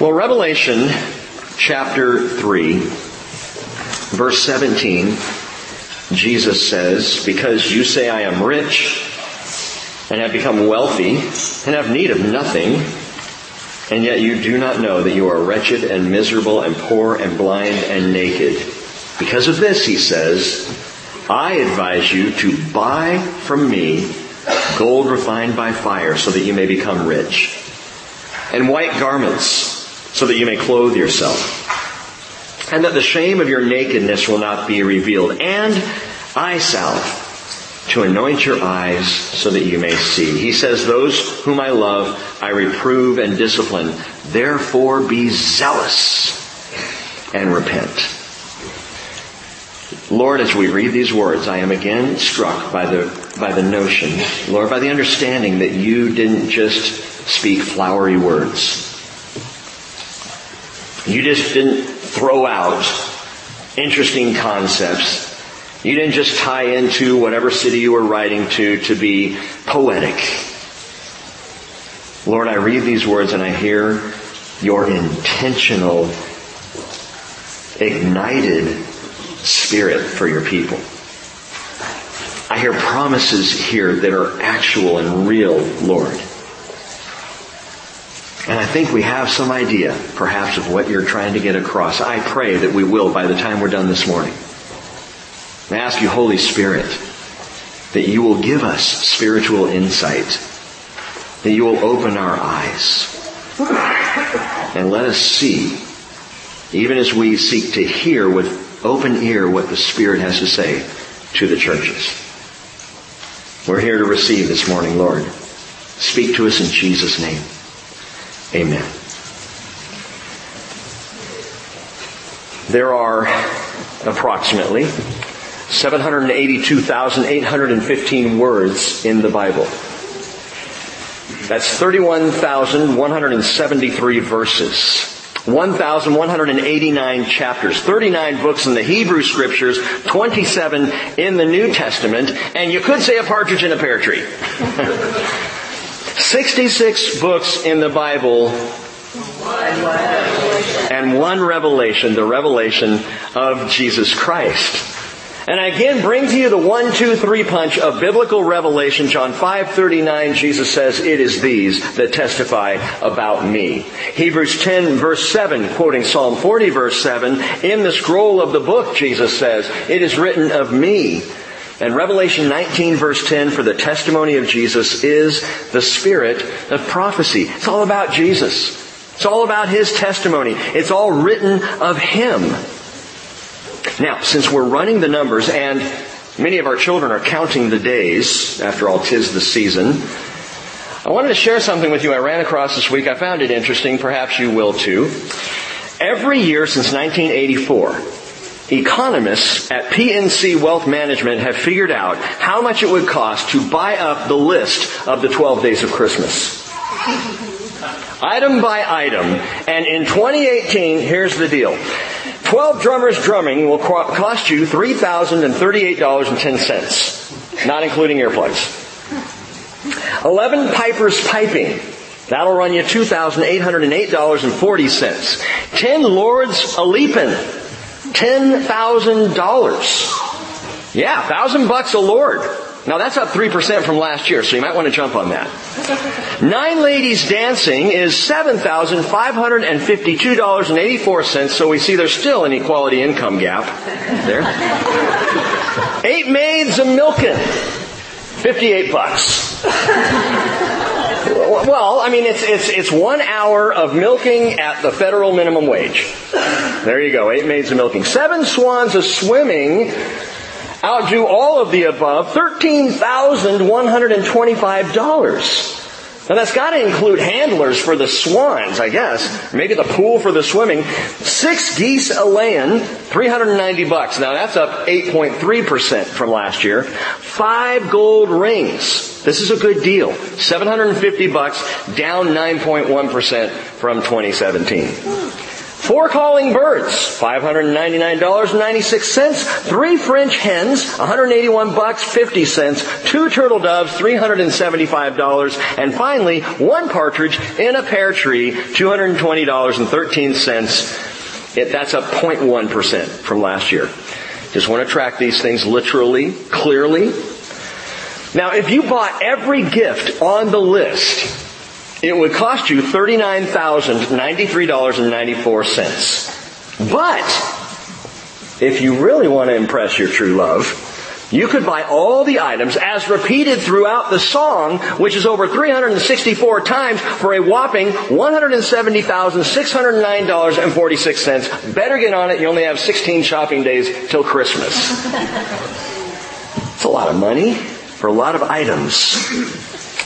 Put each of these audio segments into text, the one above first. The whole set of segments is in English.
Well, Revelation chapter 3, verse 17, Jesus says, Because you say I am rich and have become wealthy and have need of nothing, and yet you do not know that you are wretched and miserable and poor and blind and naked. Because of this, he says, I advise you to buy from me gold refined by fire so that you may become rich, and white garments so that you may clothe yourself, and that the shame of your nakedness will not be revealed, and eye salve to anoint your eyes so that you may see. He says, those whom I love, I reprove and discipline. Therefore be zealous and repent. Lord, as we read these words, I am again struck by the, by the notion, Lord, by the understanding that you didn't just speak flowery words. You just didn't throw out interesting concepts you didn't just tie into whatever city you were writing to to be poetic. Lord, I read these words and I hear your intentional, ignited spirit for your people. I hear promises here that are actual and real, Lord. And I think we have some idea, perhaps, of what you're trying to get across. I pray that we will by the time we're done this morning. I ask you, Holy Spirit, that you will give us spiritual insight, that you will open our eyes, and let us see, even as we seek to hear with open ear what the Spirit has to say to the churches. We're here to receive this morning, Lord. Speak to us in Jesus' name. Amen. There are approximately 782,815 words in the Bible. That's 31,173 verses. 1,189 chapters, 39 books in the Hebrew scriptures, 27 in the New Testament, and you could say a partridge in a pear tree. 66 books in the Bible, and one revelation, the revelation of Jesus Christ. And I again bring to you the one, two, three punch of biblical revelation. John 5:39, Jesus says, "It is these that testify about me." Hebrews 10 verse 7, quoting Psalm 40 verse 7, "In the scroll of the book," Jesus says, "it is written of me." And Revelation 19 verse 10 for the testimony of Jesus is the spirit of prophecy. It's all about Jesus. It's all about His testimony. It's all written of Him. Now, since we're running the numbers and many of our children are counting the days, after all, tis the season, I wanted to share something with you I ran across this week. I found it interesting. Perhaps you will too. Every year since 1984, economists at PNC Wealth Management have figured out how much it would cost to buy up the list of the 12 days of Christmas. item by item. And in 2018, here's the deal. 12 drummers drumming will cost you $3,038.10, not including earplugs. 11 pipers piping. That'll run you $2,808.40. 10 lords a leaping. $10,000. Yeah, thousand bucks a lord. Now that's up 3% from last year, so you might want to jump on that. Nine ladies dancing is $7,552.84, so we see there's still an equality income gap there. Eight maids a milking, 58 bucks. Well, I mean, it's, it's, it's one hour of milking at the federal minimum wage. There you go, eight maids of milking. Seven swans of swimming outdo all of the above, $13,125. Now that's got to include handlers for the swans, I guess. Maybe the pool for the swimming. Six geese a laying, 390 bucks. Now that's up 8.3% from last year. Five gold rings. This is a good deal. 750 bucks, down 9.1% from 2017. Four calling birds, $599.96. Three French hens, 181 bucks 50 cents. Two turtle doves, $375. And finally, one partridge in a pear tree, $220.13. It, that's up 0.1% from last year. Just want to track these things literally, clearly. Now, if you bought every gift on the list, it would cost you $39,093.94. But, if you really want to impress your true love, you could buy all the items as repeated throughout the song, which is over 364 times for a whopping $170,609.46. Better get on it. You only have 16 shopping days till Christmas. It's a lot of money for a lot of items.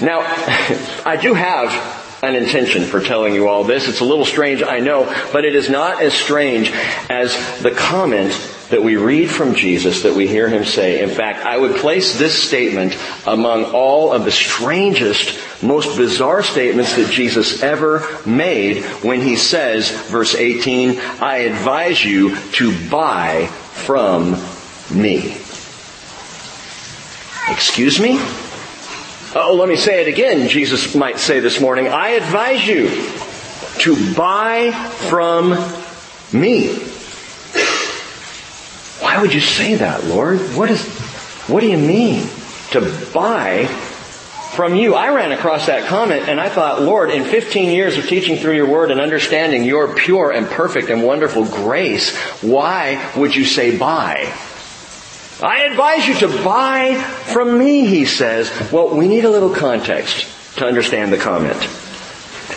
Now, I do have an intention for telling you all this. It's a little strange, I know, but it is not as strange as the comment that we read from Jesus that we hear him say. In fact, I would place this statement among all of the strangest, most bizarre statements that Jesus ever made when he says, verse 18, I advise you to buy from me. Excuse me? Oh, let me say it again, Jesus might say this morning. I advise you to buy from me. Why would you say that, Lord? What is, what do you mean? To buy from you. I ran across that comment and I thought, Lord, in 15 years of teaching through your word and understanding your pure and perfect and wonderful grace, why would you say buy? I advise you to buy from me, he says. Well, we need a little context to understand the comment.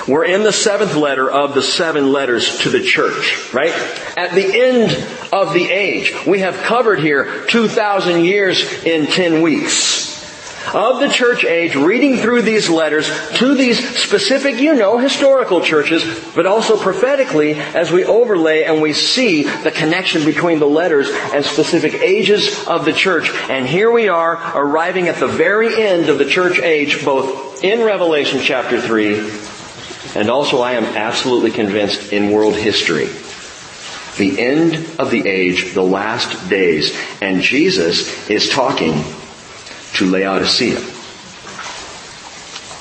We're in the seventh letter of the seven letters to the church, right? At the end of the age, we have covered here 2,000 years in 10 weeks of the church age reading through these letters to these specific, you know, historical churches, but also prophetically as we overlay and we see the connection between the letters and specific ages of the church. And here we are arriving at the very end of the church age, both in Revelation chapter 3 and also I am absolutely convinced in world history. The end of the age, the last days, and Jesus is talking to Laodicea.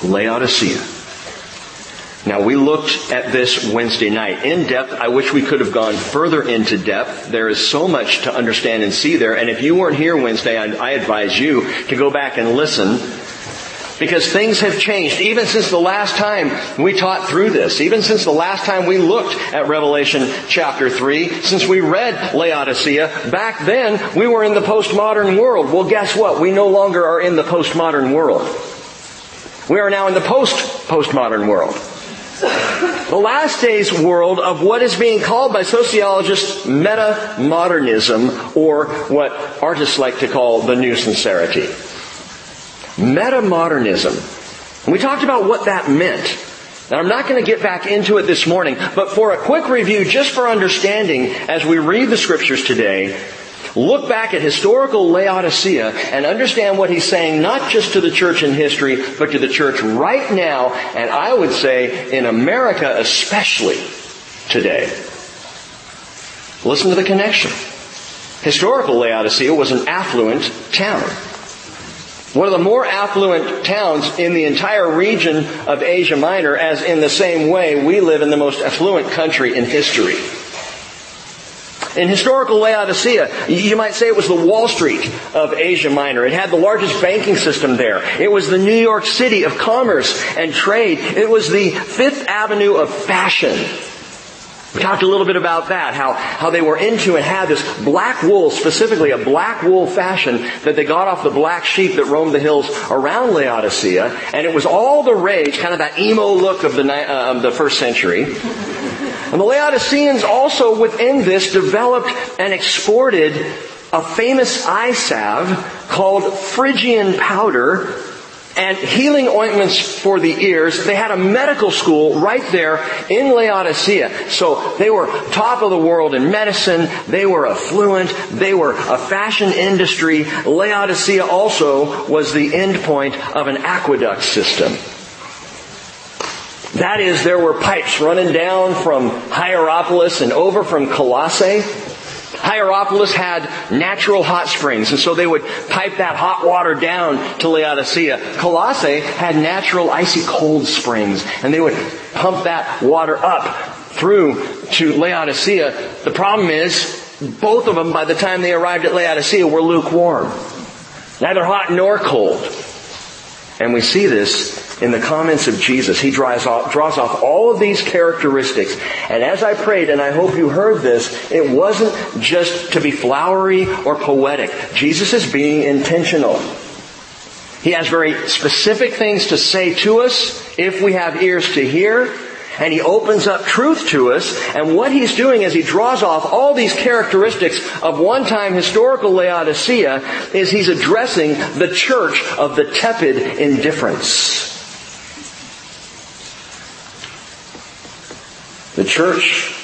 Laodicea. Now we looked at this Wednesday night in depth. I wish we could have gone further into depth. There is so much to understand and see there. And if you weren't here Wednesday, I, I advise you to go back and listen because things have changed even since the last time we taught through this, even since the last time we looked at Revelation chapter 3, since we read Laodicea, back then we were in the postmodern world. Well guess what? We no longer are in the postmodern world. We are now in the post-postmodern world. The last days world of what is being called by sociologists meta-modernism or what artists like to call the new sincerity. Metamodernism. And we talked about what that meant. Now I'm not going to get back into it this morning, but for a quick review, just for understanding as we read the scriptures today, look back at historical Laodicea and understand what he's saying not just to the church in history, but to the church right now, and I would say in America especially today. Listen to the connection. Historical Laodicea was an affluent town. One of the more affluent towns in the entire region of Asia Minor, as in the same way we live in the most affluent country in history. In historical Laodicea, you might say it was the Wall Street of Asia Minor. It had the largest banking system there. It was the New York City of commerce and trade. It was the Fifth Avenue of fashion. We talked a little bit about that, how, how they were into and had this black wool, specifically a black wool fashion that they got off the black sheep that roamed the hills around Laodicea. And it was all the rage, kind of that emo look of the, uh, the first century. And the Laodiceans also within this developed and exported a famous eye salve called Phrygian powder and healing ointments for the ears. They had a medical school right there in Laodicea. So they were top of the world in medicine. They were affluent. They were a fashion industry. Laodicea also was the end point of an aqueduct system. That is, there were pipes running down from Hierapolis and over from Colossae. Hierapolis had natural hot springs, and so they would pipe that hot water down to Laodicea. Colossae had natural icy cold springs, and they would pump that water up through to Laodicea. The problem is, both of them, by the time they arrived at Laodicea, were lukewarm. Neither hot nor cold. And we see this in the comments of Jesus. He draws off, draws off all of these characteristics. And as I prayed, and I hope you heard this, it wasn't just to be flowery or poetic. Jesus is being intentional. He has very specific things to say to us if we have ears to hear and he opens up truth to us. And what he's doing is he draws off all these characteristics of one-time historical Laodicea is he's addressing the church of the tepid indifference. The church,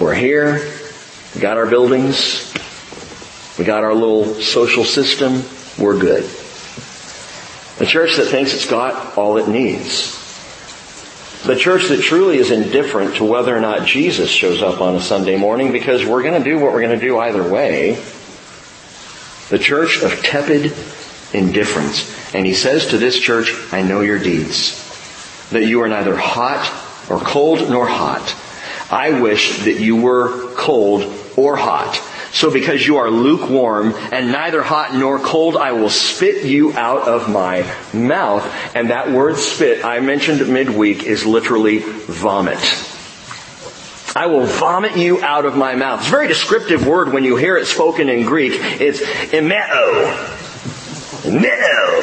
we're here, we got our buildings, we got our little social system, we're good. The church that thinks it's got all it needs. The church that truly is indifferent to whether or not Jesus shows up on a Sunday morning because we're going to do what we're going to do either way. The church of tepid indifference. And he says to this church, I know your deeds. That you are neither hot or cold nor hot. I wish that you were cold or hot. So because you are lukewarm and neither hot nor cold, I will spit you out of my mouth. And that word spit, I mentioned midweek, is literally vomit. I will vomit you out of my mouth. It's a very descriptive word when you hear it spoken in Greek. It's emeo. Emeo.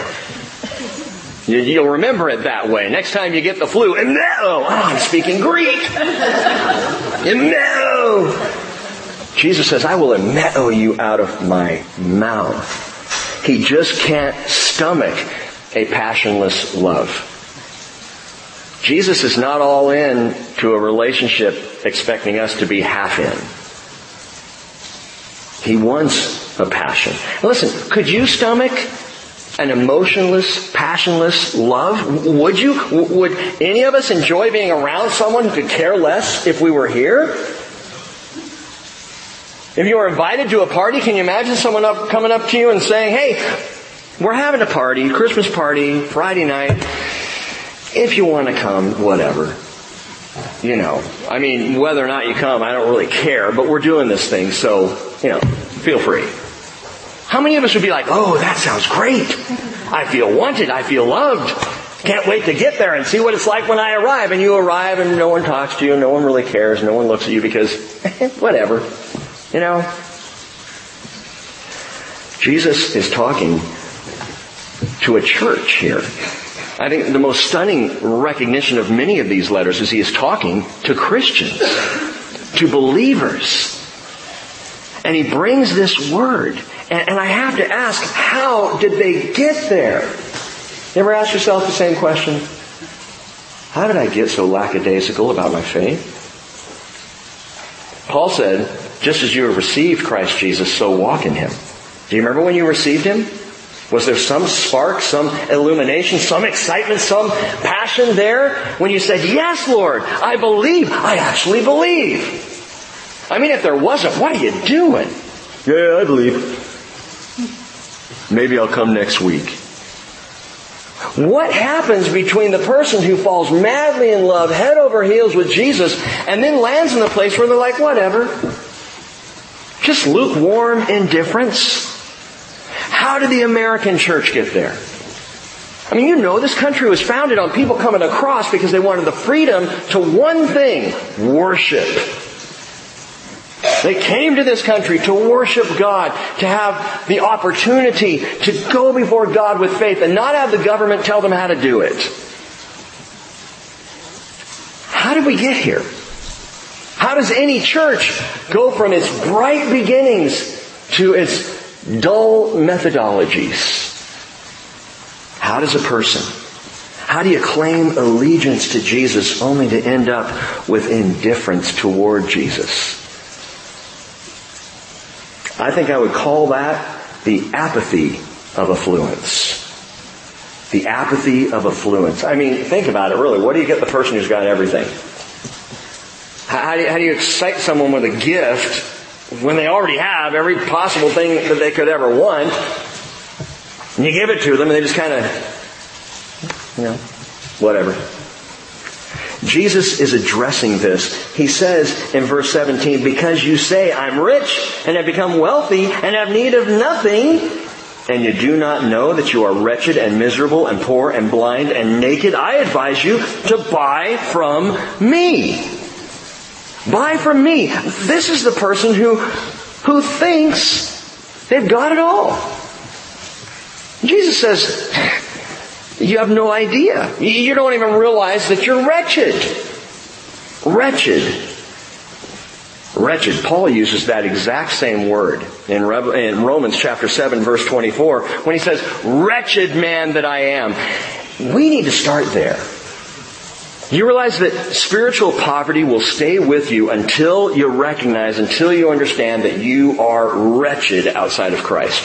You'll remember it that way. Next time you get the flu, emeo. Oh, ah, I'm speaking Greek. Emeo. Jesus says, I will emeto you out of my mouth. He just can't stomach a passionless love. Jesus is not all in to a relationship expecting us to be half in. He wants a passion. Listen, could you stomach an emotionless, passionless love? Would you? Would any of us enjoy being around someone who could care less if we were here? If you were invited to a party, can you imagine someone up, coming up to you and saying, hey, we're having a party, Christmas party, Friday night. If you want to come, whatever. You know, I mean, whether or not you come, I don't really care, but we're doing this thing, so, you know, feel free. How many of us would be like, oh, that sounds great. I feel wanted. I feel loved. Can't wait to get there and see what it's like when I arrive. And you arrive and no one talks to you, no one really cares, no one looks at you because, whatever. You know? Jesus is talking to a church here. I think the most stunning recognition of many of these letters is he is talking to Christians, to believers. And he brings this word. And, I have to ask, how did they get there? You ever ask yourself the same question? How did I get so lackadaisical about my faith? Paul said, just as you have received Christ Jesus, so walk in Him. Do you remember when you received Him? Was there some spark, some illumination, some excitement, some passion there when you said, yes, Lord, I believe, I actually believe. I mean, if there wasn't, what are you doing? Yeah, I believe. Maybe I'll come next week. What happens between the person who falls madly in love, head over heels with Jesus, and then lands in the place where they're like, whatever. Just lukewarm indifference. How did the American church get there? I mean, you know, this country was founded on people coming across because they wanted the freedom to one thing, worship. They came to this country to worship God, to have the opportunity to go before God with faith and not have the government tell them how to do it. How did we get here? How does any church go from its bright beginnings to its dull methodologies? How does a person, how do you claim allegiance to Jesus only to end up with indifference toward Jesus? I think I would call that the apathy of affluence. The apathy of affluence. I mean, think about it really. What do you get the person who's got everything? How do you, how do you excite someone with a gift when they already have every possible thing that they could ever want? And you give it to them and they just kind of, you know, whatever. Jesus is addressing this. He says in verse 17, because you say, I'm rich and have become wealthy and have need of nothing, and you do not know that you are wretched and miserable and poor and blind and naked, I advise you to buy from me. Buy from me. This is the person who, who thinks they've got it all. Jesus says, you have no idea. You don't even realize that you're wretched. Wretched. Wretched. Paul uses that exact same word in, Romans chapter 7 verse 24 when he says, wretched man that I am. We need to start there. You realize that spiritual poverty will stay with you until you recognize, until you understand that you are wretched outside of Christ.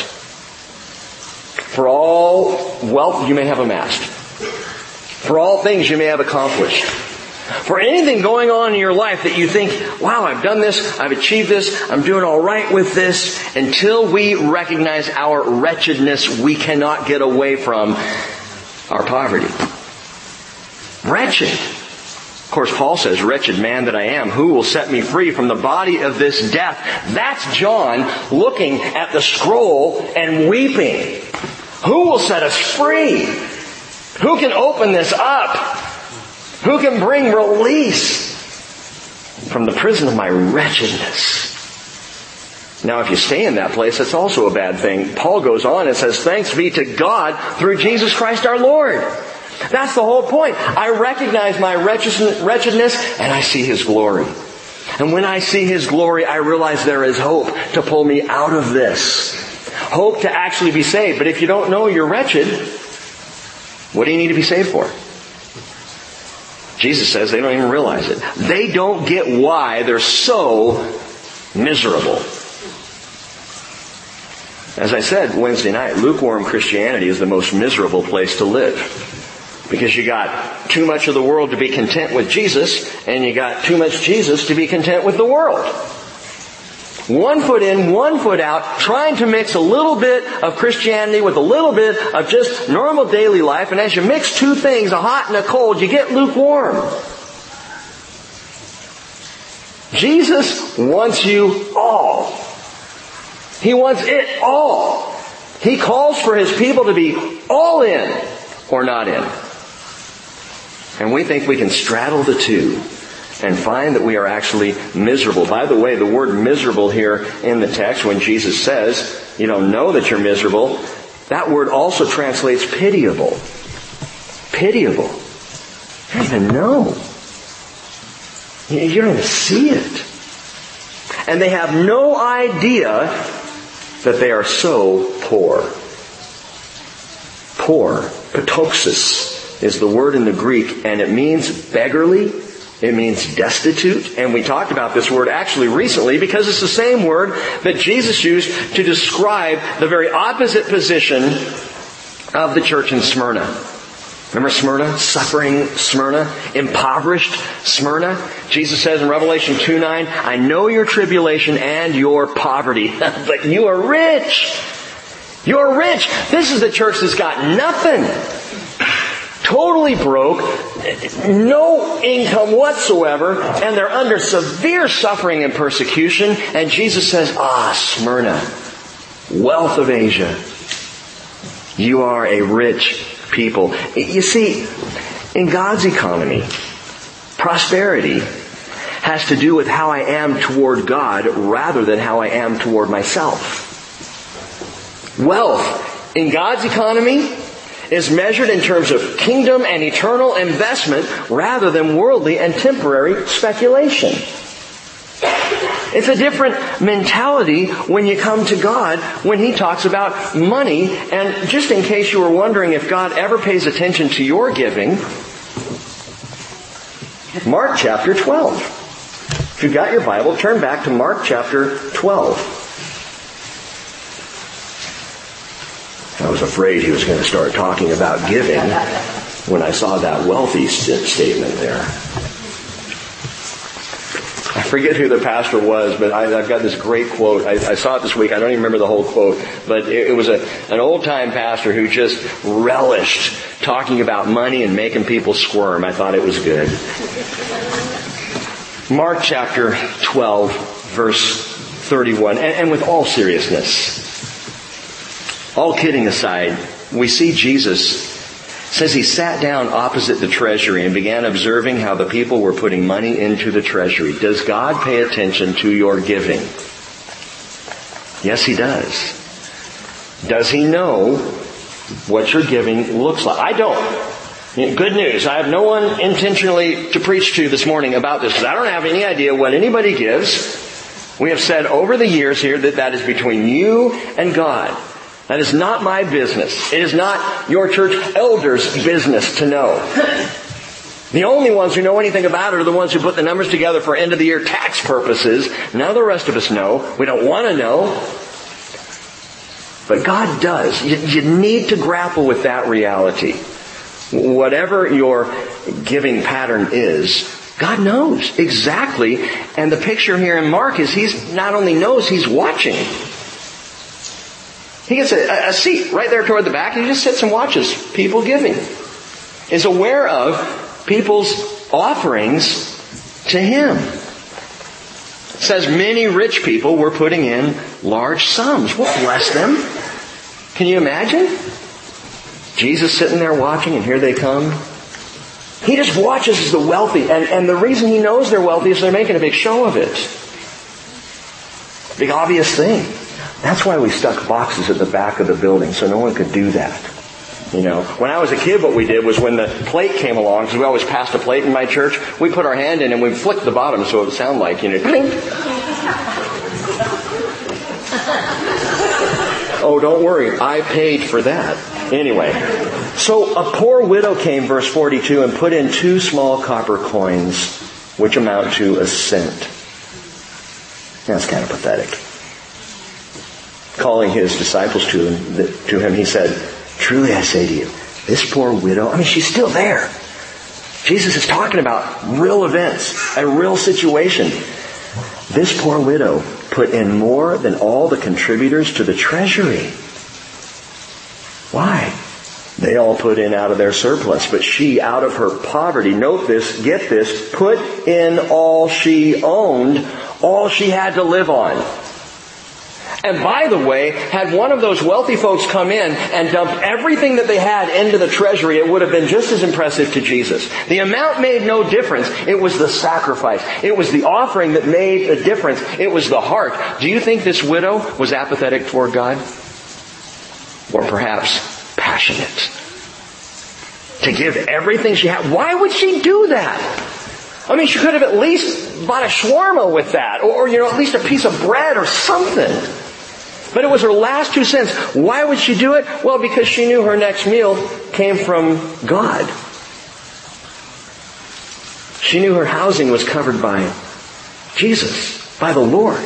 For all wealth you may have amassed. For all things you may have accomplished. For anything going on in your life that you think, wow, I've done this, I've achieved this, I'm doing alright with this, until we recognize our wretchedness, we cannot get away from our poverty. Wretched. Of course, Paul says, wretched man that I am, who will set me free from the body of this death? That's John looking at the scroll and weeping. Who will set us free? Who can open this up? Who can bring release from the prison of my wretchedness? Now, if you stay in that place, that's also a bad thing. Paul goes on and says, thanks be to God through Jesus Christ our Lord. That's the whole point. I recognize my wretchedness and I see His glory. And when I see His glory, I realize there is hope to pull me out of this hope to actually be saved. But if you don't know you're wretched, what do you need to be saved for? Jesus says they don't even realize it. They don't get why they're so miserable. As I said Wednesday night, lukewarm Christianity is the most miserable place to live. Because you got too much of the world to be content with Jesus, and you got too much Jesus to be content with the world. One foot in, one foot out, trying to mix a little bit of Christianity with a little bit of just normal daily life. And as you mix two things, a hot and a cold, you get lukewarm. Jesus wants you all. He wants it all. He calls for His people to be all in or not in. And we think we can straddle the two and find that we are actually miserable. By the way, the word miserable here in the text, when Jesus says, you don't know that you're miserable, that word also translates pitiable. Pitiable. You don't even know. You don't even see it. And they have no idea that they are so poor. Poor. Patoxis is the word in the Greek, and it means beggarly, it means destitute, and we talked about this word actually recently because it's the same word that Jesus used to describe the very opposite position of the church in Smyrna. Remember Smyrna? Suffering Smyrna? Impoverished Smyrna? Jesus says in Revelation 2 9, I know your tribulation and your poverty, but you are rich. You're rich. This is the church that's got nothing totally broke, no income whatsoever, and they're under severe suffering and persecution. And Jesus says, Ah, Smyrna, wealth of Asia, you are a rich people. You see, in God's economy, prosperity has to do with how I am toward God rather than how I am toward myself. Wealth in God's economy is measured in terms of kingdom and eternal investment rather than worldly and temporary speculation. It's a different mentality when you come to God when He talks about money. And just in case you were wondering if God ever pays attention to your giving, Mark chapter 12. If you've got your Bible, turn back to Mark chapter 12. Was afraid he was going to start talking about giving when I saw that wealthy st- statement there. I forget who the pastor was, but I, have got this great quote. I, I, saw it this week. I don't even remember the whole quote, but it, it was a, an old time pastor who just relished talking about money and making people squirm. I thought it was good. Mark chapter 12, verse 31, and, and with all seriousness, all kidding aside, we see Jesus says he sat down opposite the treasury and began observing how the people were putting money into the treasury. Does God pay attention to your giving? Yes, he does. Does he know what your giving looks like? I don't. Good news. I have no one intentionally to preach to this morning about this because I don't have any idea what anybody gives. We have said over the years here that that is between you and God. That is not my business. It is not your church elders' business to know. The only ones who know anything about it are the ones who put the numbers together for end of the year tax purposes. Of the rest of us know. We don't want to know. But God does. You, you need to grapple with that reality. Whatever your giving pattern is, God knows exactly. And the picture here in Mark is He's not only knows, He's watching. He gets a, a seat right there toward the back. And he just sits and watches people giving. Is aware of people's offerings to him. It says many rich people were putting in large sums. Well, bless them. Can you imagine? Jesus sitting there watching and here they come. He just watches the wealthy and, and the reason he knows they're wealthy is they're making a big show of it. Big obvious thing. That's why we stuck boxes at the back of the building so no one could do that. You know, when I was a kid, what we did was when the plate came along, because we always passed a plate in my church, we put our hand in and we flicked the bottom so it would sound like, you know, oh, don't worry, I paid for that. Anyway, so a poor widow came, verse 42, and put in two small copper coins, which amount to a cent. That's kind of pathetic calling his disciples to him, to him, he said, Truly I say to you, this poor widow, I mean, she's still there. Jesus is talking about real events, a real situation. This poor widow put in more than all the contributors to the treasury. Why? They all put in out of their surplus, but she out of her poverty, note this, get this, put in all she owned, all she had to live on. And by the way, had one of those wealthy folks come in and dumped everything that they had into the treasury, it would have been just as impressive to Jesus. The amount made no difference. It was the sacrifice. It was the offering that made a difference. It was the heart. Do you think this widow was apathetic toward God? Or perhaps passionate? To give everything she had. Why would she do that? I mean, she could have at least bought a shawarma with that, or, you know, at least a piece of bread or something. But it was her last two cents. Why would she do it? Well, because she knew her next meal came from God. She knew her housing was covered by Jesus, by the Lord.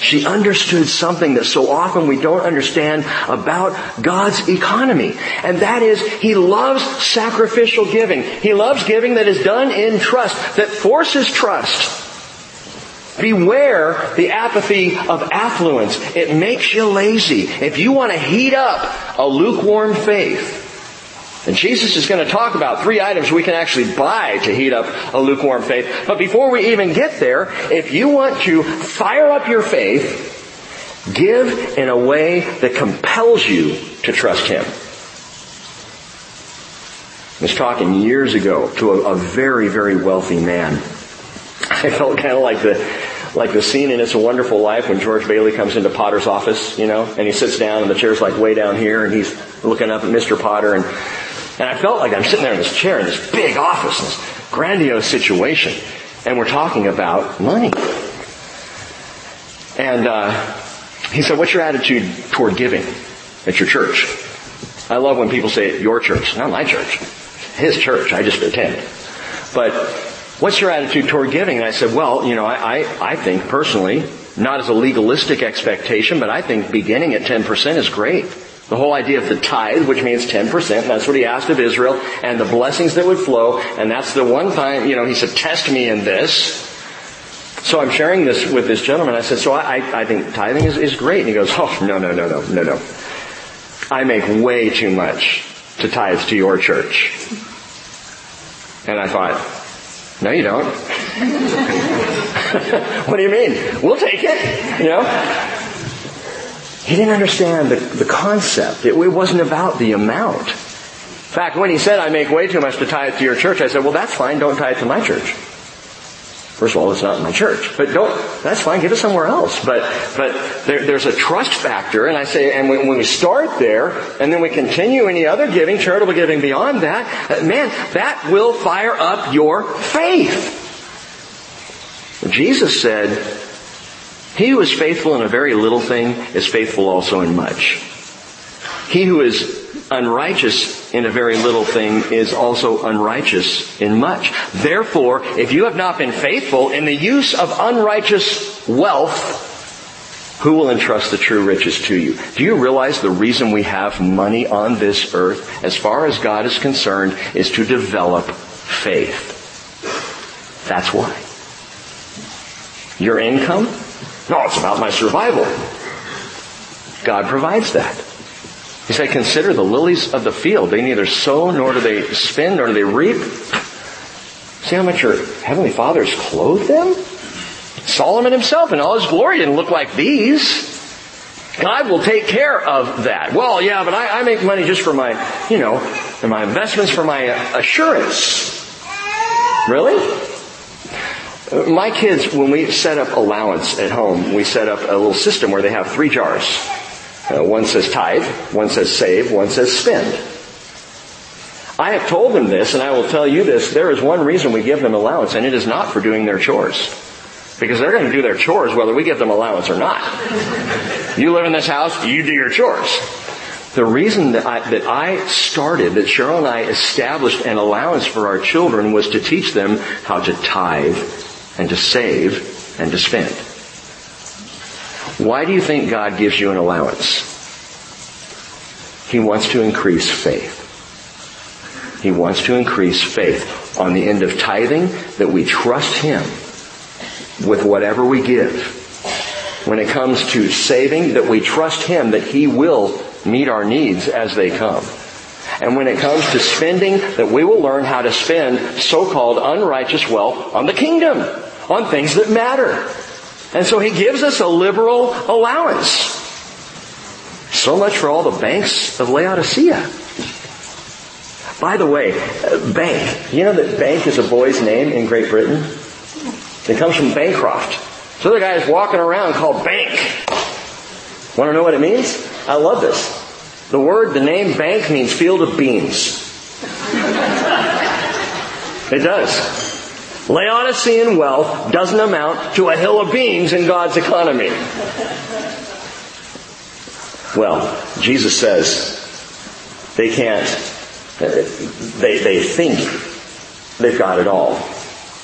She understood something that so often we don't understand about God's economy. And that is, He loves sacrificial giving. He loves giving that is done in trust, that forces trust. Beware the apathy of affluence. It makes you lazy. If you want to heat up a lukewarm faith, and Jesus is going to talk about three items we can actually buy to heat up a lukewarm faith. But before we even get there, if you want to fire up your faith, give in a way that compels you to trust Him. I was talking years ago to a, a very, very wealthy man. I felt kind of like the like the scene in It's a Wonderful Life when George Bailey comes into Potter's office, you know, and he sits down and the chair's like way down here and he's looking up at Mr. Potter and, and I felt like I'm sitting there in this chair in this big office, this grandiose situation, and we're talking about money. And, uh, he said, what's your attitude toward giving at your church? I love when people say your church, not my church. His church, I just attend. But what's your attitude toward giving? And I said, well, you know, I, I, I think personally, not as a legalistic expectation, but I think beginning at 10% is great. The whole idea of the tithe, which means 10%, that's what he asked of Israel, and the blessings that would flow, and that's the one time, you know, he said, test me in this. So I'm sharing this with this gentleman. I said, so I, I think tithing is, is great. And he goes, oh, no, no, no, no, no, no. I make way too much to tithe to your church. And I thought, no you don't. what do you mean? We'll take it, you know? He didn't understand the, the concept. It, it wasn't about the amount. In fact, when he said, I make way too much to tie it to your church, I said, well, that's fine. Don't tie it to my church. First of all, it's not in my church, but don't, that's fine, give it somewhere else. But, but there, there's a trust factor, and I say, and when, when, we start there, and then we continue any other giving, charitable giving beyond that, uh, man, that will fire up your faith. Jesus said, he who is faithful in a very little thing is faithful also in much. He who is unrighteous in a very little thing is also unrighteous in much. Therefore, if you have not been faithful in the use of unrighteous wealth, who will entrust the true riches to you? Do you realize the reason we have money on this earth, as far as God is concerned, is to develop faith? That's why. Your income? No, it's about my survival. God provides that. He said, consider the lilies of the field. They neither sow nor do they spin nor do they reap. See how much your heavenly Father has clothed them? Solomon himself in all his glory didn't look like these. God will take care of that. Well, yeah, but I, I make money just for my, you know, for my investments, for my uh, assurance. Really? My kids, when we set up allowance at home, we set up a little system where they have three jars. Uh, one says tithe, one says save, one says spend. I have told them this, and I will tell you this, there is one reason we give them allowance, and it is not for doing their chores. Because they're going to do their chores whether we give them allowance or not. You live in this house, you do your chores. The reason that I, that I started, that Cheryl and I established an allowance for our children was to teach them how to tithe and to save and to spend. Why do you think God gives you an allowance? He wants to increase faith. He wants to increase faith on the end of tithing that we trust Him with whatever we give. When it comes to saving, that we trust Him that He will meet our needs as they come. And when it comes to spending, that we will learn how to spend so-called unrighteous wealth on the kingdom on things that matter. And so he gives us a liberal allowance. So much for all the banks of Laodicea. By the way, bank. You know that bank is a boy's name in Great Britain? It comes from Bancroft. So the guy is walking around called Bank. Want to know what it means? I love this. The word, the name Bank means field of beans. It does. Laodicean wealth doesn't amount to a hill of beans in God's economy. Well, Jesus says they can't, they, they think they've got it all.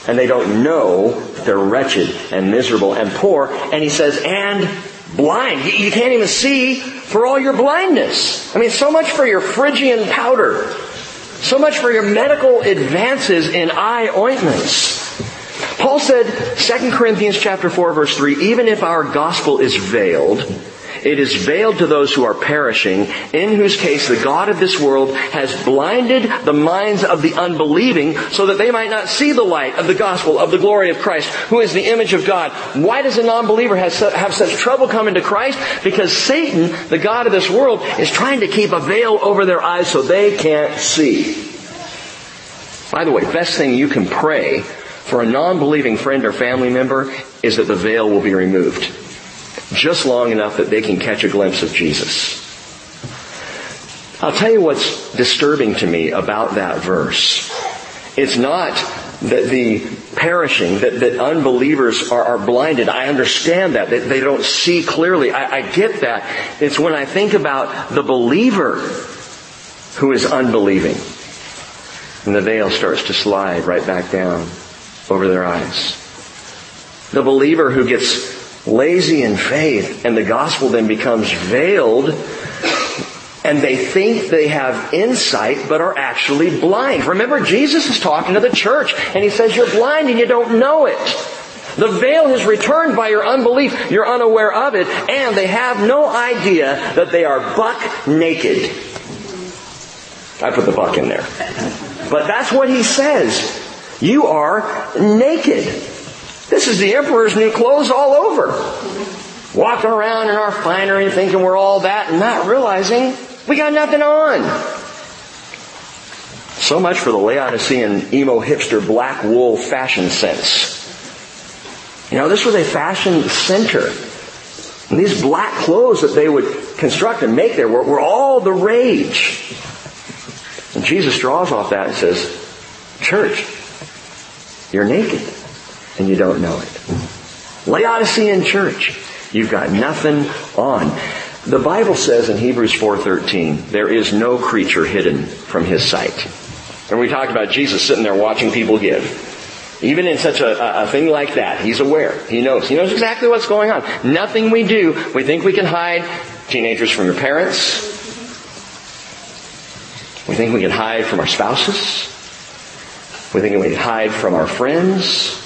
And they don't know they're wretched and miserable and poor. And he says, and blind. You can't even see for all your blindness. I mean, so much for your Phrygian powder. So much for your medical advances in eye ointments. Paul said, 2 Corinthians chapter 4 verse 3, even if our gospel is veiled, it is veiled to those who are perishing, in whose case the God of this world has blinded the minds of the unbelieving so that they might not see the light of the gospel of the glory of Christ, who is the image of God. Why does a non-believer have, such trouble coming to Christ? Because Satan, the God of this world, is trying to keep a veil over their eyes so they can't see. By the way, best thing you can pray for a non-believing friend or family member is that the veil will be removed. Just long enough that they can catch a glimpse of Jesus. I'll tell you what's disturbing to me about that verse. It's not that the perishing, that, that unbelievers are, are blinded. I understand that, that they don't see clearly. I, I get that. It's when I think about the believer who is unbelieving. And the veil starts to slide right back down over their eyes. The believer who gets lazy in faith and the gospel then becomes veiled, and they think they have insight but are actually blind. Remember, Jesus is talking to the church and he says, you're blind and you don't know it. The veil has returned by your unbelief. You're unaware of it and they have no idea that they are buck naked. I put the buck in there. But that's what he says. You are naked. This is the emperor's new clothes all over. Walking around in our finery thinking we're all that and not realizing we got nothing on. So much for the Laodicean emo hipster black wool fashion sense. You know, this was a fashion center. And these black clothes that they would construct and make there were, were all the rage. And Jesus draws off that and says, Church, you're naked and you don't know it. Laodicean church, you've got nothing on. The Bible says in Hebrews 4:13, there is no creature hidden from his sight. And we talked about Jesus sitting there watching people give. Even in such a, a, thing like that, he's aware. He knows. He knows exactly what's going on. Nothing we do, we think we can hide teenagers from your parents. We think we can hide from our spouses. We think we can hide from our friends.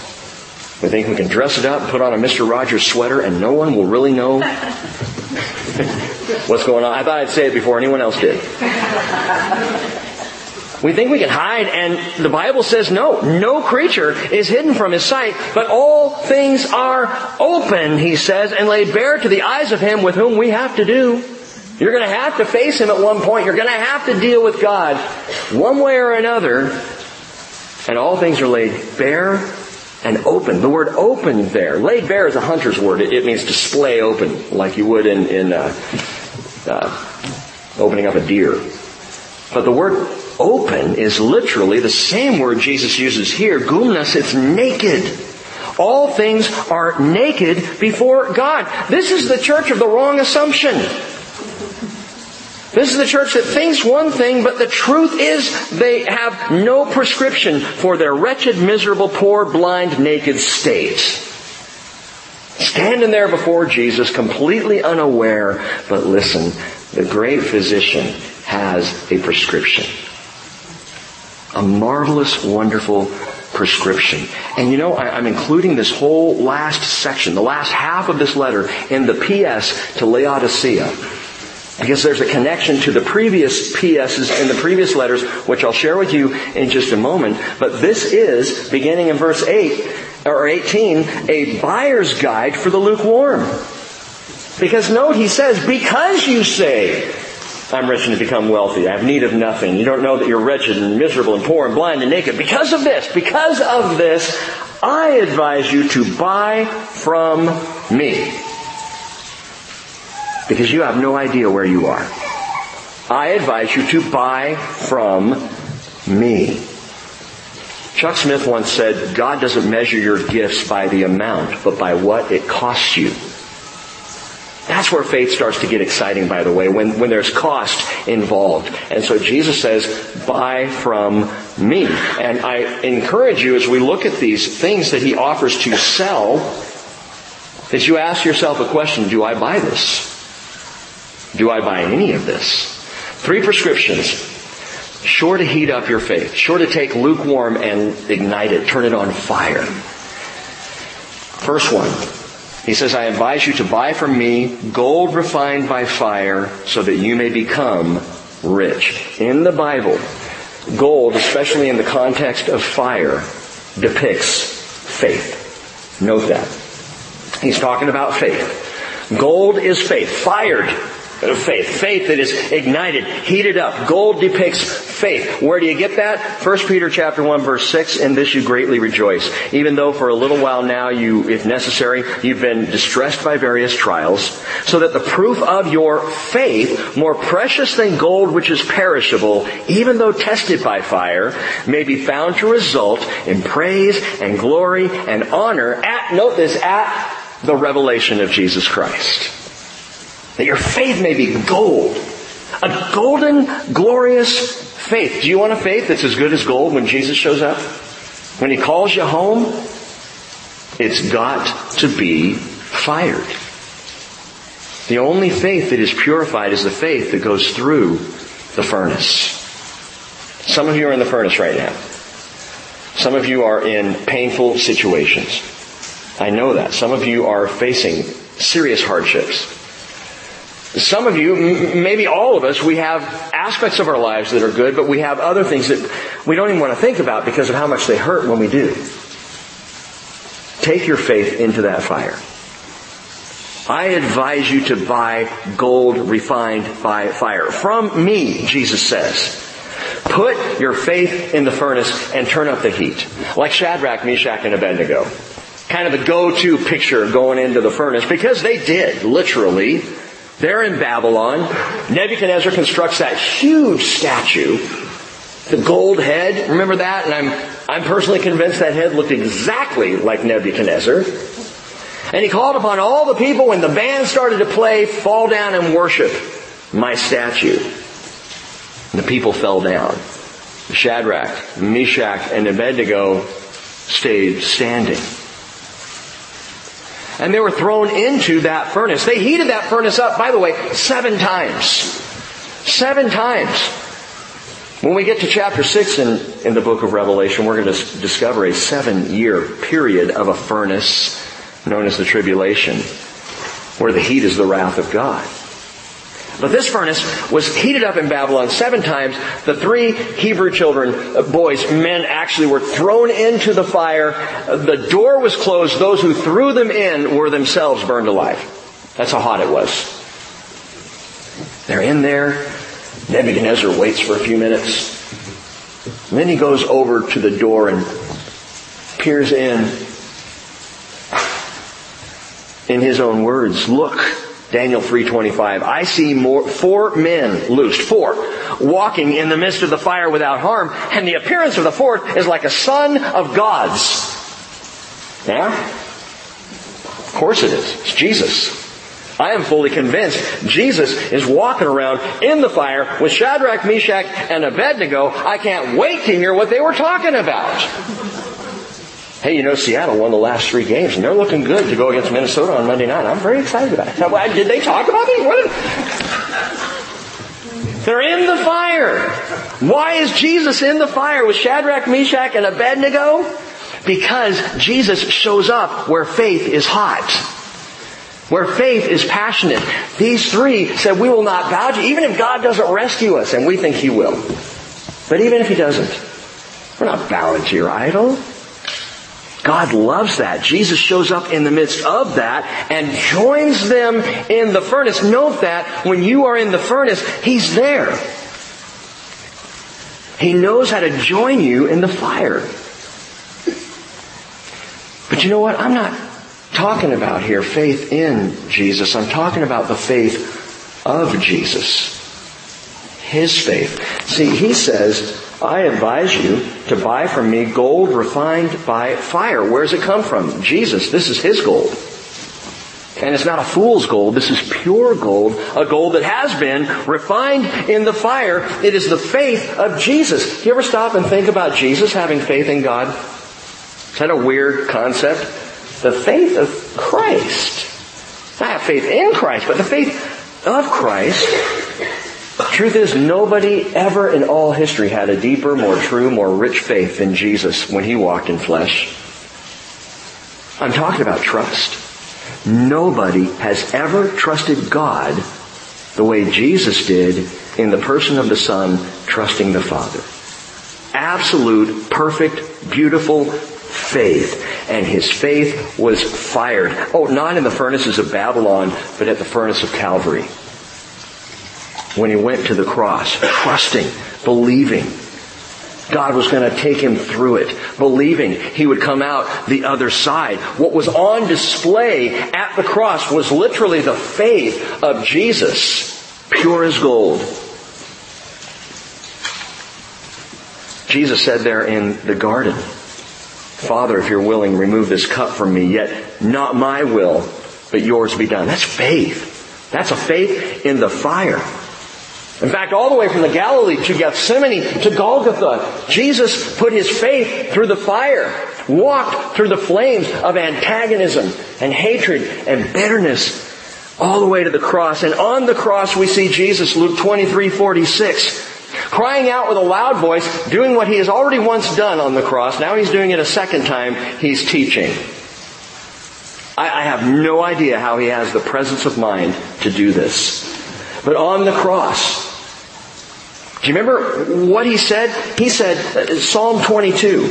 We think we can dress it up, and put on a Mr. Rogers sweater, and no one will really know what's going on. I thought I'd say it before anyone else did. We think we can hide, and the Bible says no, no creature is hidden from his sight, but all things are open, he says, and laid bare to the eyes of him with whom we have to do. You're going to have to face him at one point. You're going to have to deal with God one way or another. And all things are laid bare and open. The word open there, laid bare is a hunter's word. It, it means display open, like you would in, in uh, uh, opening up a deer. But the word open is literally the same word Jesus uses here. Gumnas, it's naked. All things are naked before God. This is the church of the wrong assumption. This is the church that thinks one thing, but the truth is they have no prescription for their wretched, miserable, poor, blind, naked state. Standing there before Jesus, completely unaware, but listen, the great physician has a prescription. A marvelous, wonderful prescription. And you know, I, am including this whole last section, the last half of this letter in the PS to Laodicea because there's a connection to the previous PSs in the previous letters, which I'll share with you in just a moment. But this is, beginning in verse 8, or 18, a buyer's guide for the lukewarm. Because note, he says, because you say, I'm rich and to become wealthy. I have need of nothing. You don't know that you're wretched and miserable and poor and blind and naked. Because of this, because of this, I advise you to buy from me because you have no idea where you are. I advise you to buy from me. Chuck Smith once said, God doesn't measure your gifts by the amount, but by what it costs you. That's where faith starts to get exciting, by the way, when, when there's cost involved. And so Jesus says, buy from me. And I encourage you as we look at these things that he offers to sell, that you ask yourself a question, do I buy this? Do I buy any of this? Three prescriptions. Sure to heat up your faith. Sure to take lukewarm and ignite it. Turn it on fire. First one. He says, I advise you to buy from me gold refined by fire so that you may become rich. In the Bible, gold, especially in the context of fire, depicts faith. Note that. He's talking about faith. Gold is faith. Fired faith. Faith that is ignited, heated up. Gold depicts faith. Where do you get that? 1 Peter chapter 1 verse 6, in this you greatly rejoice. Even though for a little while now you, if necessary, you've been distressed by various trials, so that the proof of your faith, more precious than gold which is perishable, even though tested by fire, may be found to result in praise and glory and honor at, note this, at the revelation of Jesus Christ. That your faith may be gold. A golden, glorious faith. Do you want a faith that's as good as gold when Jesus shows up? When He calls you home? It's got to be fired. The only faith that is purified is the faith that goes through the furnace. Some of you are in the furnace right now. Some of you are in painful situations. I know that. Some of you are facing serious hardships. Some of you, maybe all of us, we have aspects of our lives that are good, but we have other things that we don't even want to think about because of how much they hurt when we do. Take your faith into that fire. I advise you to buy gold refined by fire. From me, Jesus says. Put your faith in the furnace and turn up the heat. Like Shadrach, Meshach, and Abednego. Kind of the go-to picture going into the furnace because they did, literally. They're in Babylon. Nebuchadnezzar constructs that huge statue. The gold head. Remember that? And I'm, I'm personally convinced that head looked exactly like Nebuchadnezzar. And he called upon all the people when the band started to play, fall down and worship my statue. And the people fell down. Shadrach, Meshach, and Abednego stayed standing. And they were thrown into that furnace. They heated that furnace up, by the way, seven times. Seven times. When we get to chapter 6 in, in the book of Revelation, we're going to discover a seven year period of a furnace known as the tribulation, where the heat is the wrath of God. But this furnace was heated up in Babylon seven times. The three Hebrew children, uh, boys, men actually were thrown into the fire. The door was closed. Those who threw them in were themselves burned alive. That's how hot it was. They're in there. Nebuchadnezzar waits for a few minutes. And then he goes over to the door and peers in. In his own words, look, Daniel 3:25. I see more, four men loosed, four, walking in the midst of the fire without harm, and the appearance of the fourth is like a son of God's. Yeah? Of course it is. It's Jesus. I am fully convinced Jesus is walking around in the fire with Shadrach, Meshach, and Abednego. I can't wait to hear what they were talking about. Hey, you know, Seattle won the last three games, and they're looking good to go against Minnesota on Monday night. I'm very excited about it. Did they talk about me? What? They're in the fire. Why is Jesus in the fire with Shadrach, Meshach, and Abednego? Because Jesus shows up where faith is hot. Where faith is passionate. These three said, we will not bow to you, even if God doesn't rescue us, and we think He will. But even if He doesn't, we're not bowing to your idol. God loves that. Jesus shows up in the midst of that and joins them in the furnace. Note that when you are in the furnace, He's there. He knows how to join you in the fire. But you know what? I'm not talking about here faith in Jesus. I'm talking about the faith of Jesus. His faith. See, he says, I advise you to buy from me gold refined by fire. Where does it come from? Jesus. This is his gold. And it's not a fool's gold. This is pure gold, a gold that has been refined in the fire. It is the faith of Jesus. Do you ever stop and think about Jesus having faith in God? Is that a weird concept? The faith of Christ. I have faith in Christ, but the faith of Christ Truth is, nobody ever in all history had a deeper, more true, more rich faith than Jesus when he walked in flesh. I'm talking about trust. Nobody has ever trusted God the way Jesus did in the person of the Son, trusting the Father. Absolute, perfect, beautiful faith. And his faith was fired. Oh, not in the furnaces of Babylon, but at the furnace of Calvary when he went to the cross, trusting, believing. God was going to take him through it, believing he would come out the other side. What was on display at the cross was literally the faith of Jesus, pure as gold. Jesus said there in the garden, Father, if you're willing, remove this cup from me, yet not my will, but yours be done. That's faith. That's a faith in the fire. In fact, all the way from the Galilee to Gethsemane to Golgotha, Jesus put his faith through the fire, walked through the flames of antagonism and hatred and bitterness all the way to the cross. And on the cross we see Jesus, Luke 23, 46, crying out with a loud voice, doing what he has already once done on the cross. Now he's doing it a second time. He's teaching. I, I have no idea how he has the presence of mind to do this. But on the cross, do you remember what he said? He said, Psalm 22.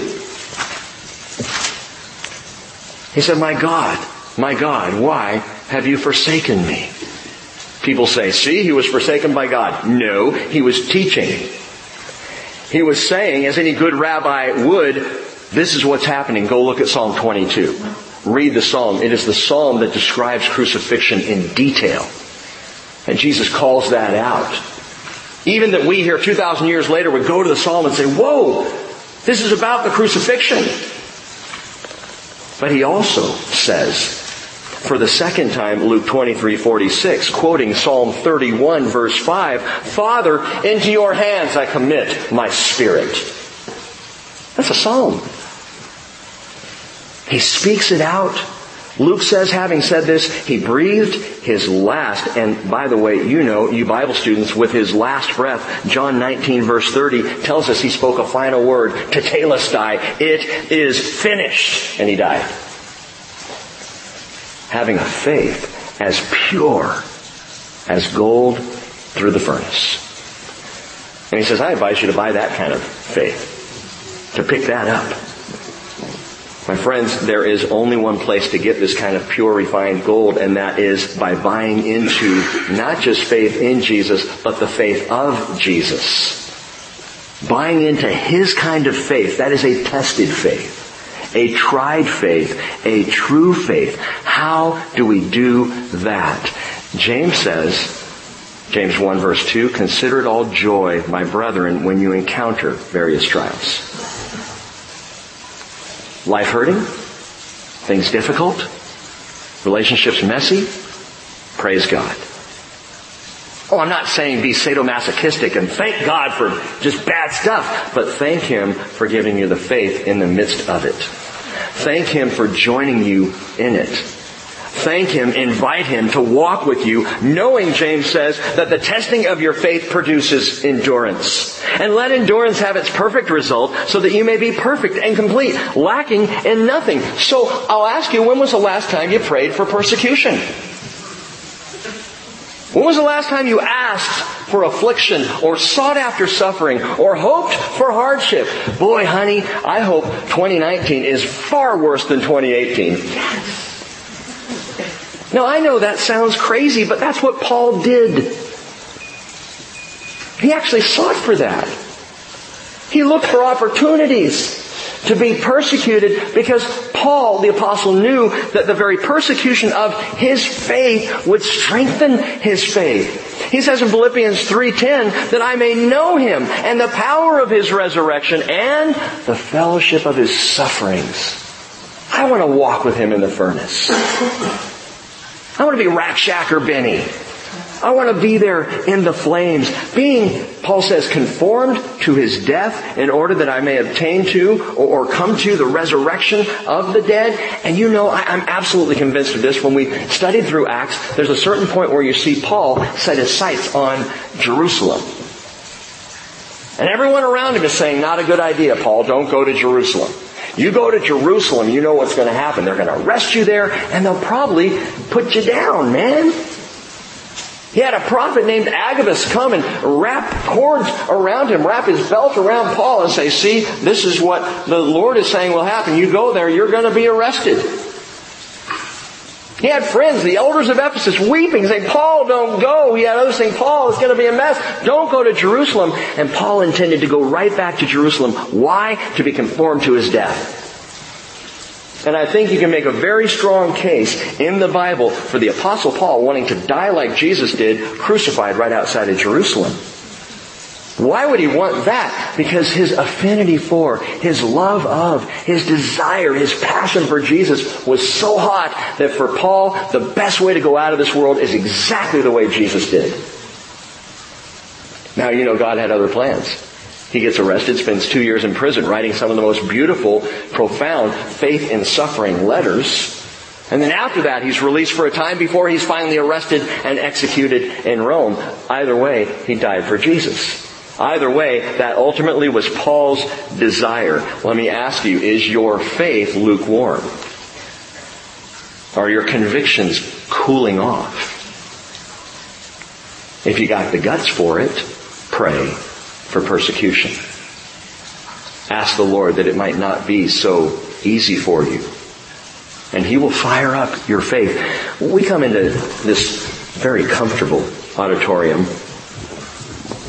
He said, My God, my God, why have you forsaken me? People say, see, he was forsaken by God. No, he was teaching. He was saying, as any good rabbi would, this is what's happening. Go look at Psalm 22. Read the psalm. It is the psalm that describes crucifixion in detail. And Jesus calls that out. Even that we here 2,000 years later would go to the psalm and say, whoa, this is about the crucifixion. But he also says, for the second time, Luke 23, 46, quoting Psalm 31 verse 5, Father, into your hands I commit my spirit. That's a psalm. He speaks it out. Luke says, having said this, he breathed his last, and by the way, you know, you Bible students, with his last breath, John 19 verse 30 tells us he spoke a final word, to tetelestai, it is finished, and he died. Having a faith as pure as gold through the furnace. And he says, I advise you to buy that kind of faith, to pick that up. My friends, there is only one place to get this kind of pure refined gold, and that is by buying into not just faith in Jesus, but the faith of Jesus. Buying into His kind of faith, that is a tested faith, a tried faith, a true faith. How do we do that? James says, James 1 verse 2, consider it all joy, my brethren, when you encounter various trials. Life hurting? Things difficult? Relationships messy? Praise God. Oh, I'm not saying be sadomasochistic and thank God for just bad stuff, but thank Him for giving you the faith in the midst of it. Thank Him for joining you in it thank Him, invite Him to walk with you, knowing, James says, that the testing of your faith produces endurance. And let endurance have its perfect result so that you may be perfect and complete, lacking in nothing. So I'll ask you, when was the last time you prayed for persecution? When was the last time you asked for affliction or sought after suffering or hoped for hardship? Boy, honey, I hope 2019 is far worse than 2018. Now I know that sounds crazy, but that's what Paul did. He actually sought for that. He looked for opportunities to be persecuted because Paul, the apostle, knew that the very persecution of his faith would strengthen his faith. He says in Philippians 3.10 that I may know him and the power of his resurrection and the fellowship of his sufferings. I want to walk with him in the furnace. I want to be Rack, Shack and Benny. I want to be there in the flames. Being, Paul says, conformed to his death in order that I may obtain to or, or come to the resurrection of the dead. And you know, I'm absolutely convinced of this. When we studied through Acts, there's a certain point where you see Paul set his sights on Jerusalem. And everyone around him is saying, not a good idea, Paul. Don't go to Jerusalem. You go to Jerusalem, you know what's going to happen. They're going to arrest you there, and they'll probably put you down, man. He had a prophet named Agabus come and wrap cords around him, wrap his belt around Paul and say, see, this is what the Lord is saying will happen. You go there, you're going to be arrested. He had friends, the elders of Ephesus, weeping, saying, Paul, don't go. He had others saying, Paul, it's going to be a mess. Don't go to Jerusalem. And Paul intended to go right back to Jerusalem. Why? To be conformed to his death. And I think you can make a very strong case in the Bible for the apostle Paul wanting to die like Jesus did, crucified right outside of Jerusalem. Why would he want that? Because his affinity for, his love of, his desire, his passion for Jesus was so hot that for Paul, the best way to go out of this world is exactly the way Jesus did. Now, you know, God had other plans. He gets arrested, spends two years in prison writing some of the most beautiful, profound, faith in suffering letters. And then after that, he's released for a time before he's finally arrested and executed in Rome. Either way, he died for Jesus. Either way, that ultimately was Paul's desire. Let me ask you, is your faith lukewarm? Are your convictions cooling off? If you got the guts for it, pray for persecution. Ask the Lord that it might not be so easy for you. And He will fire up your faith. We come into this very comfortable auditorium.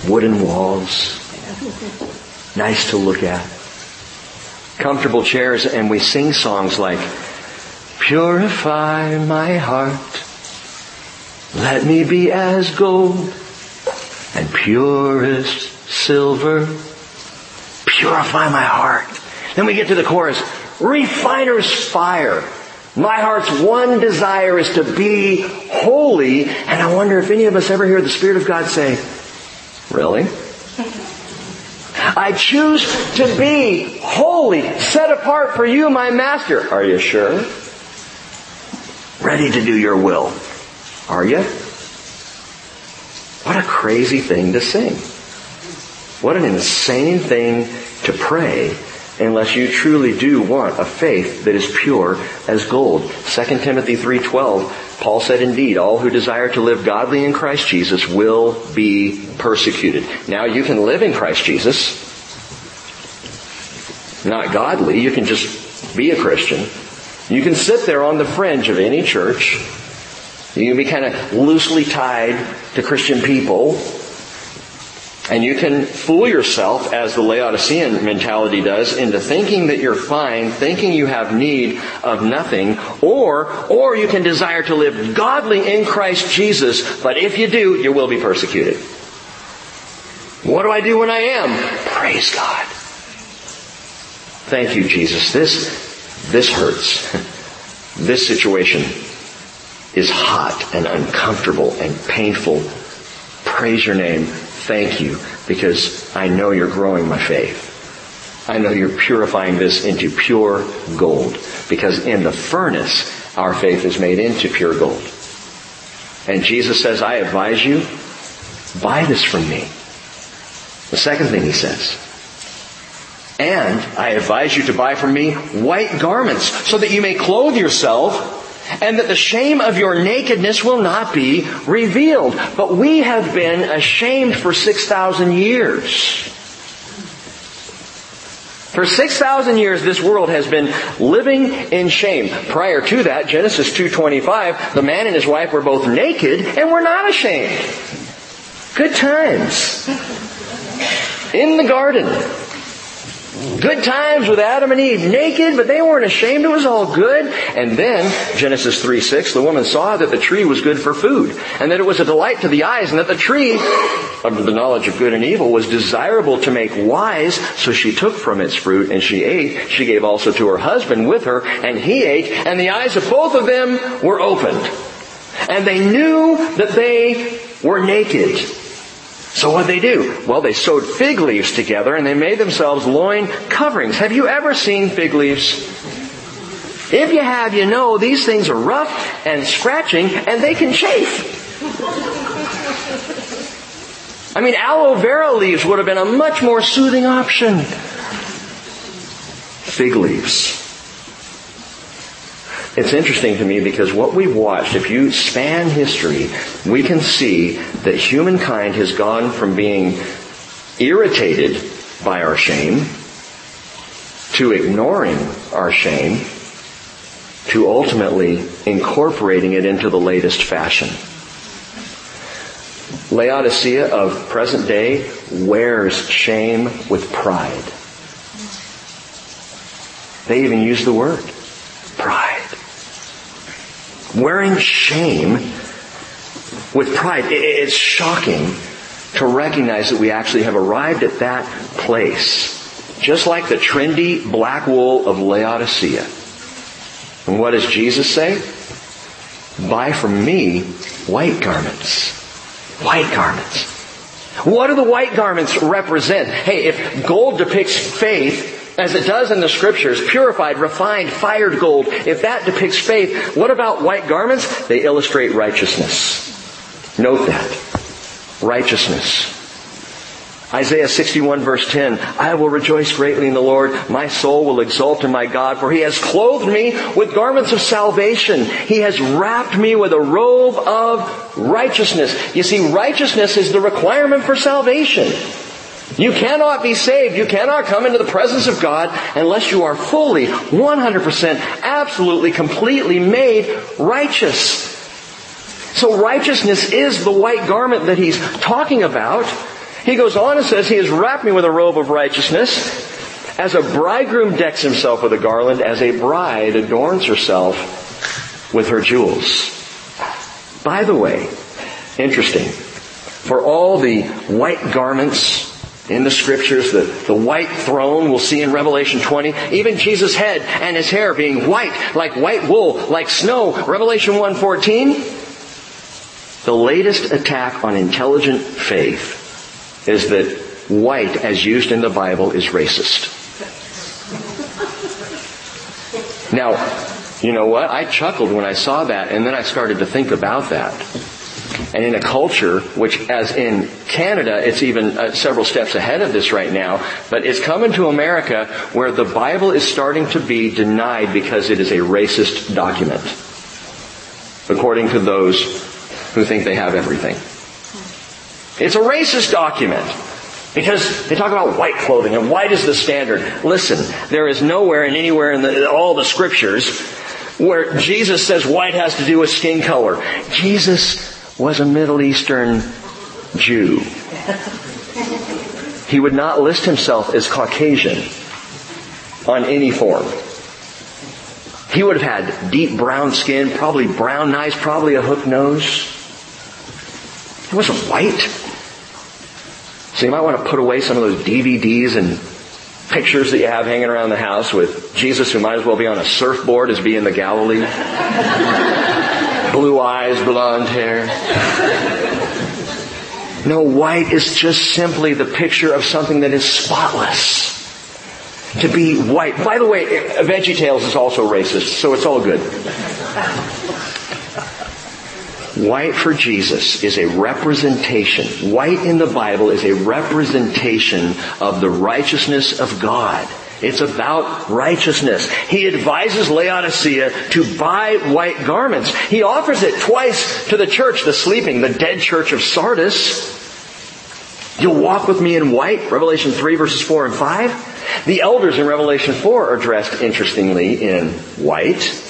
Wooden walls. Nice to look at. Comfortable chairs and we sing songs like, Purify my heart. Let me be as gold and purest silver. Purify my heart. Then we get to the chorus. Refiner's fire. My heart's one desire is to be holy. And I wonder if any of us ever hear the Spirit of God say, really? I choose to be holy, set apart for you, my master. Are you sure? Ready to do your will. Are you? What a crazy thing to sing. What an insane thing to pray unless you truly do want a faith that is pure as gold. 2 Timothy 3:12 Paul said indeed all who desire to live godly in Christ Jesus will be persecuted. Now you can live in Christ Jesus not godly, you can just be a Christian. You can sit there on the fringe of any church. You can be kind of loosely tied to Christian people and you can fool yourself, as the Laodicean mentality does, into thinking that you're fine, thinking you have need of nothing, or, or you can desire to live godly in Christ Jesus, but if you do, you will be persecuted. What do I do when I am? Praise God. Thank you, Jesus. This, this hurts. This situation is hot and uncomfortable and painful. Praise your name thank you because I know you're growing my faith. I know you're purifying this into pure gold because in the furnace, our faith is made into pure gold. And Jesus says, I advise you, buy this from me. The second thing he says, and I advise you to buy from me white garments so that you may clothe yourself and that the shame of your nakedness will not be revealed. But we have been ashamed for 6,000 years. For 6,000 years, this world has been living in shame. Prior to that, Genesis 2.25, the man and his wife were both naked and were not ashamed. Good times. In the garden. Good times with Adam and Eve, naked, but they weren't ashamed. It was all good. And then, Genesis 3 6, the woman saw that the tree was good for food, and that it was a delight to the eyes, and that the tree of the knowledge of good and evil was desirable to make wise, so she took from its fruit and she ate. She gave also to her husband with her, and he ate, and the eyes of both of them were opened. And they knew that they were naked. So what did they do? Well, they sewed fig leaves together and they made themselves loin coverings. Have you ever seen fig leaves? If you have, you know these things are rough and scratching and they can chafe. I mean, aloe vera leaves would have been a much more soothing option. Fig leaves. It's interesting to me because what we've watched, if you span history, we can see that humankind has gone from being irritated by our shame to ignoring our shame to ultimately incorporating it into the latest fashion. Laodicea of present day wears shame with pride. They even use the word pride wearing shame with pride. It's shocking to recognize that we actually have arrived at that place. Just like the trendy black wool of Laodicea. And what does Jesus say? Buy from me white garments. White garments. What do the white garments represent? Hey, if gold depicts faith, as it does in the scriptures, purified, refined, fired gold, if that depicts faith, what about white garments? They illustrate righteousness. Note that. Righteousness. Isaiah 61 verse 10, I will rejoice greatly in the Lord. My soul will exult in my God, for he has clothed me with garments of salvation. He has wrapped me with a robe of righteousness. You see, righteousness is the requirement for salvation. You cannot be saved. You cannot come into the presence of God unless you are fully, 100%, absolutely, completely made righteous. So righteousness is the white garment that he's talking about. He goes on and says, He has wrapped me with a robe of righteousness. As a bridegroom decks himself with a garland, as a bride adorns herself with her jewels. By the way, interesting, for all the white garments in the scriptures, the, the white throne we'll see in Revelation 20, even Jesus' head and his hair being white, like white wool, like snow, Revelation 1.14, the latest attack on intelligent faith is that white, as used in the Bible, is racist. Now, you know what? I chuckled when I saw that, and then I started to think about that. And in a culture, which as in Canada, it's even uh, several steps ahead of this right now, but it's coming to America where the Bible is starting to be denied because it is a racist document. According to those who think they have everything. It's a racist document. Because they talk about white clothing and white is the standard. Listen, there is nowhere and anywhere in the, all the scriptures where Jesus says white has to do with skin color. Jesus was a Middle Eastern Jew. He would not list himself as Caucasian on any form. He would have had deep brown skin, probably brown eyes, probably a hook nose. He wasn't white. So you might want to put away some of those DVDs and pictures that you have hanging around the house with Jesus who might as well be on a surfboard as be in the Galilee. Blue eyes, blonde hair. No, white is just simply the picture of something that is spotless. To be white. By the way, Veggie Tales is also racist, so it's all good. White for Jesus is a representation. White in the Bible is a representation of the righteousness of God. It's about righteousness. He advises Laodicea to buy white garments. He offers it twice to the church, the sleeping, the dead church of Sardis. You'll walk with me in white, Revelation 3 verses 4 and 5. The elders in Revelation 4 are dressed interestingly in white.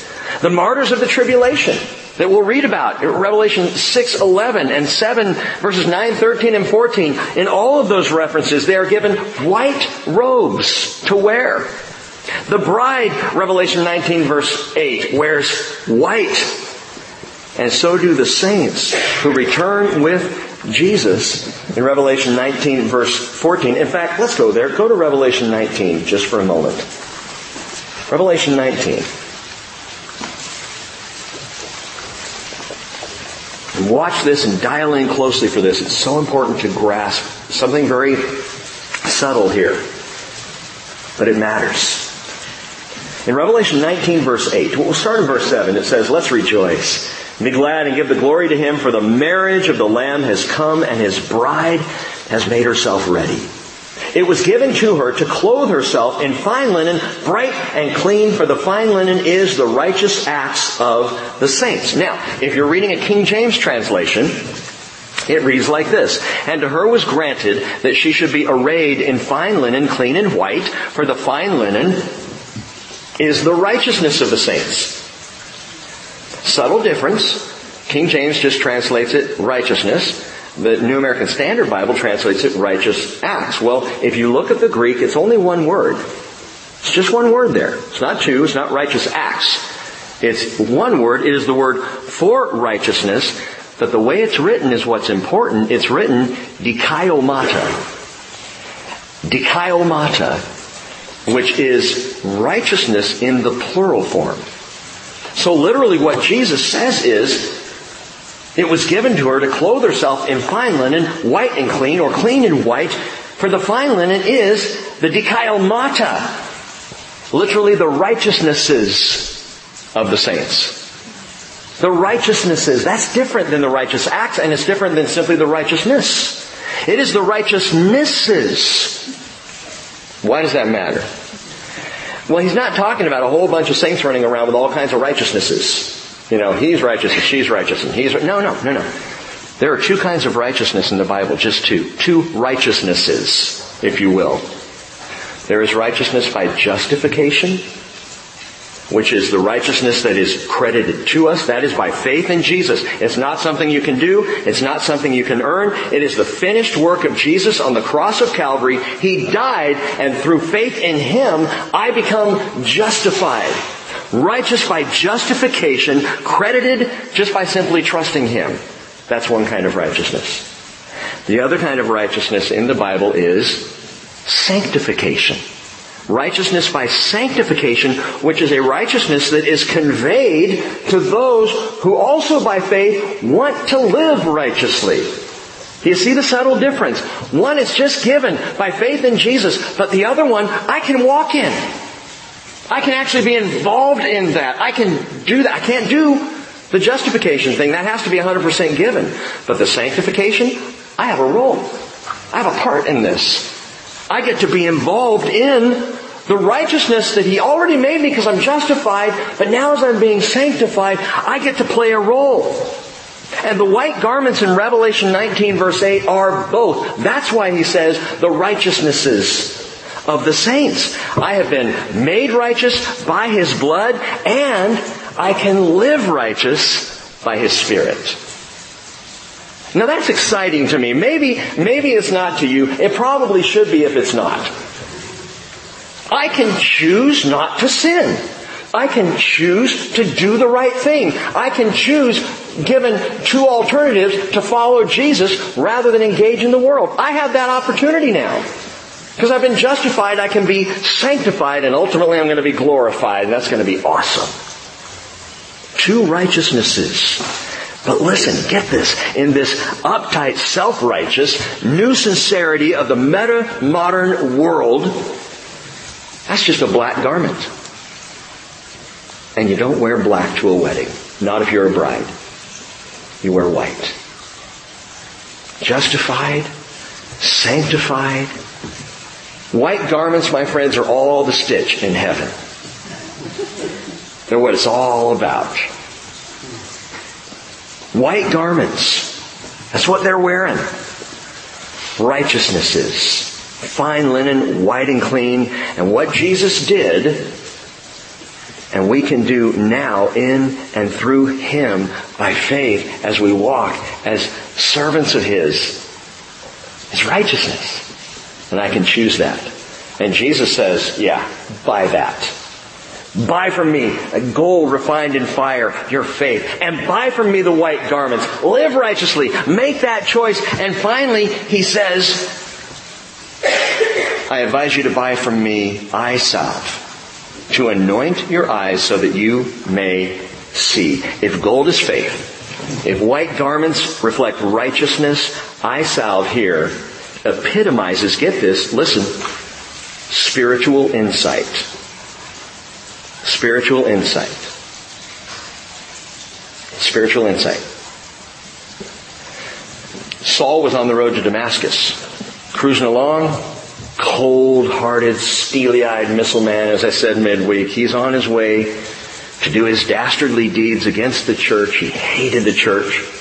The martyrs of the tribulation, that we'll read about in Revelation 6, 11 and 7 verses 9, 13 and 14. In all of those references, they are given white robes to wear. The bride, Revelation 19 verse 8, wears white. And so do the saints who return with Jesus in Revelation 19 verse 14. In fact, let's go there. Go to Revelation 19 just for a moment. Revelation 19. Watch this and dial in closely for this. It's so important to grasp something very subtle here. But it matters. In Revelation 19 verse 8, we'll start in verse 7. It says, let's rejoice. Be glad and give the glory to him for the marriage of the Lamb has come and his bride has made herself ready. It was given to her to clothe herself in fine linen, bright and clean, for the fine linen is the righteous acts of the saints. Now, if you're reading a King James translation, it reads like this, And to her was granted that she should be arrayed in fine linen, clean and white, for the fine linen is the righteousness of the saints. Subtle difference. King James just translates it righteousness. The New American Standard Bible translates it righteous acts. Well, if you look at the Greek, it's only one word. It's just one word there. It's not two, it's not righteous acts. It's one word. It is the word for righteousness, but the way it's written is what's important. It's written dikaiomata. Dikaiomata, which is righteousness in the plural form. So literally what Jesus says is, it was given to her to clothe herself in fine linen, white and clean, or clean and white, for the fine linen is the dikaiomata. Literally the righteousnesses of the saints. The righteousnesses. That's different than the righteous acts and it's different than simply the righteousness. It is the righteousnesses. Why does that matter? Well, he's not talking about a whole bunch of saints running around with all kinds of righteousnesses. You know, he's righteous and she's righteous and he's, no, no, no, no. There are two kinds of righteousness in the Bible, just two. Two righteousnesses, if you will. There is righteousness by justification, which is the righteousness that is credited to us. That is by faith in Jesus. It's not something you can do. It's not something you can earn. It is the finished work of Jesus on the cross of Calvary. He died and through faith in Him, I become justified. Righteous by justification, credited just by simply trusting Him. That's one kind of righteousness. The other kind of righteousness in the Bible is sanctification. Righteousness by sanctification, which is a righteousness that is conveyed to those who also by faith want to live righteously. Do you see the subtle difference? One is just given by faith in Jesus, but the other one I can walk in. I can actually be involved in that. I can do that. I can't do the justification thing. That has to be 100% given. But the sanctification, I have a role. I have a part in this. I get to be involved in the righteousness that He already made me because I'm justified, but now as I'm being sanctified, I get to play a role. And the white garments in Revelation 19 verse 8 are both. That's why he says the righteousnesses of the saints. I have been made righteous by His blood and I can live righteous by His Spirit. Now that's exciting to me. Maybe, maybe it's not to you. It probably should be if it's not. I can choose not to sin. I can choose to do the right thing. I can choose, given two alternatives, to follow Jesus rather than engage in the world. I have that opportunity now. Because I've been justified, I can be sanctified, and ultimately I'm going to be glorified, and that's going to be awesome. Two righteousnesses. But listen, get this. In this uptight, self-righteous, new sincerity of the meta-modern world, that's just a black garment. And you don't wear black to a wedding. Not if you're a bride. You wear white. Justified, sanctified. White garments, my friends, are all the stitch in heaven. They're what it's all about. White garments. That's what they're wearing. Righteousnesses fine linen, white and clean, and what Jesus did, and we can do now in and through Him by faith as we walk as servants of His, is righteousness. And I can choose that. And Jesus says, yeah, buy that. Buy from me a gold refined in fire, your faith. And buy from me the white garments. Live righteously. Make that choice. And finally, he says, I advise you to buy from me eye salve to anoint your eyes so that you may see. If gold is faith, if white garments reflect righteousness, eye salve here epitomizes, get this, listen, spiritual insight. Spiritual insight. Spiritual insight. Saul was on the road to Damascus, cruising along, cold-hearted, steely-eyed missile man, as I said midweek. He's on his way to do his dastardly deeds against the church. He hated the church.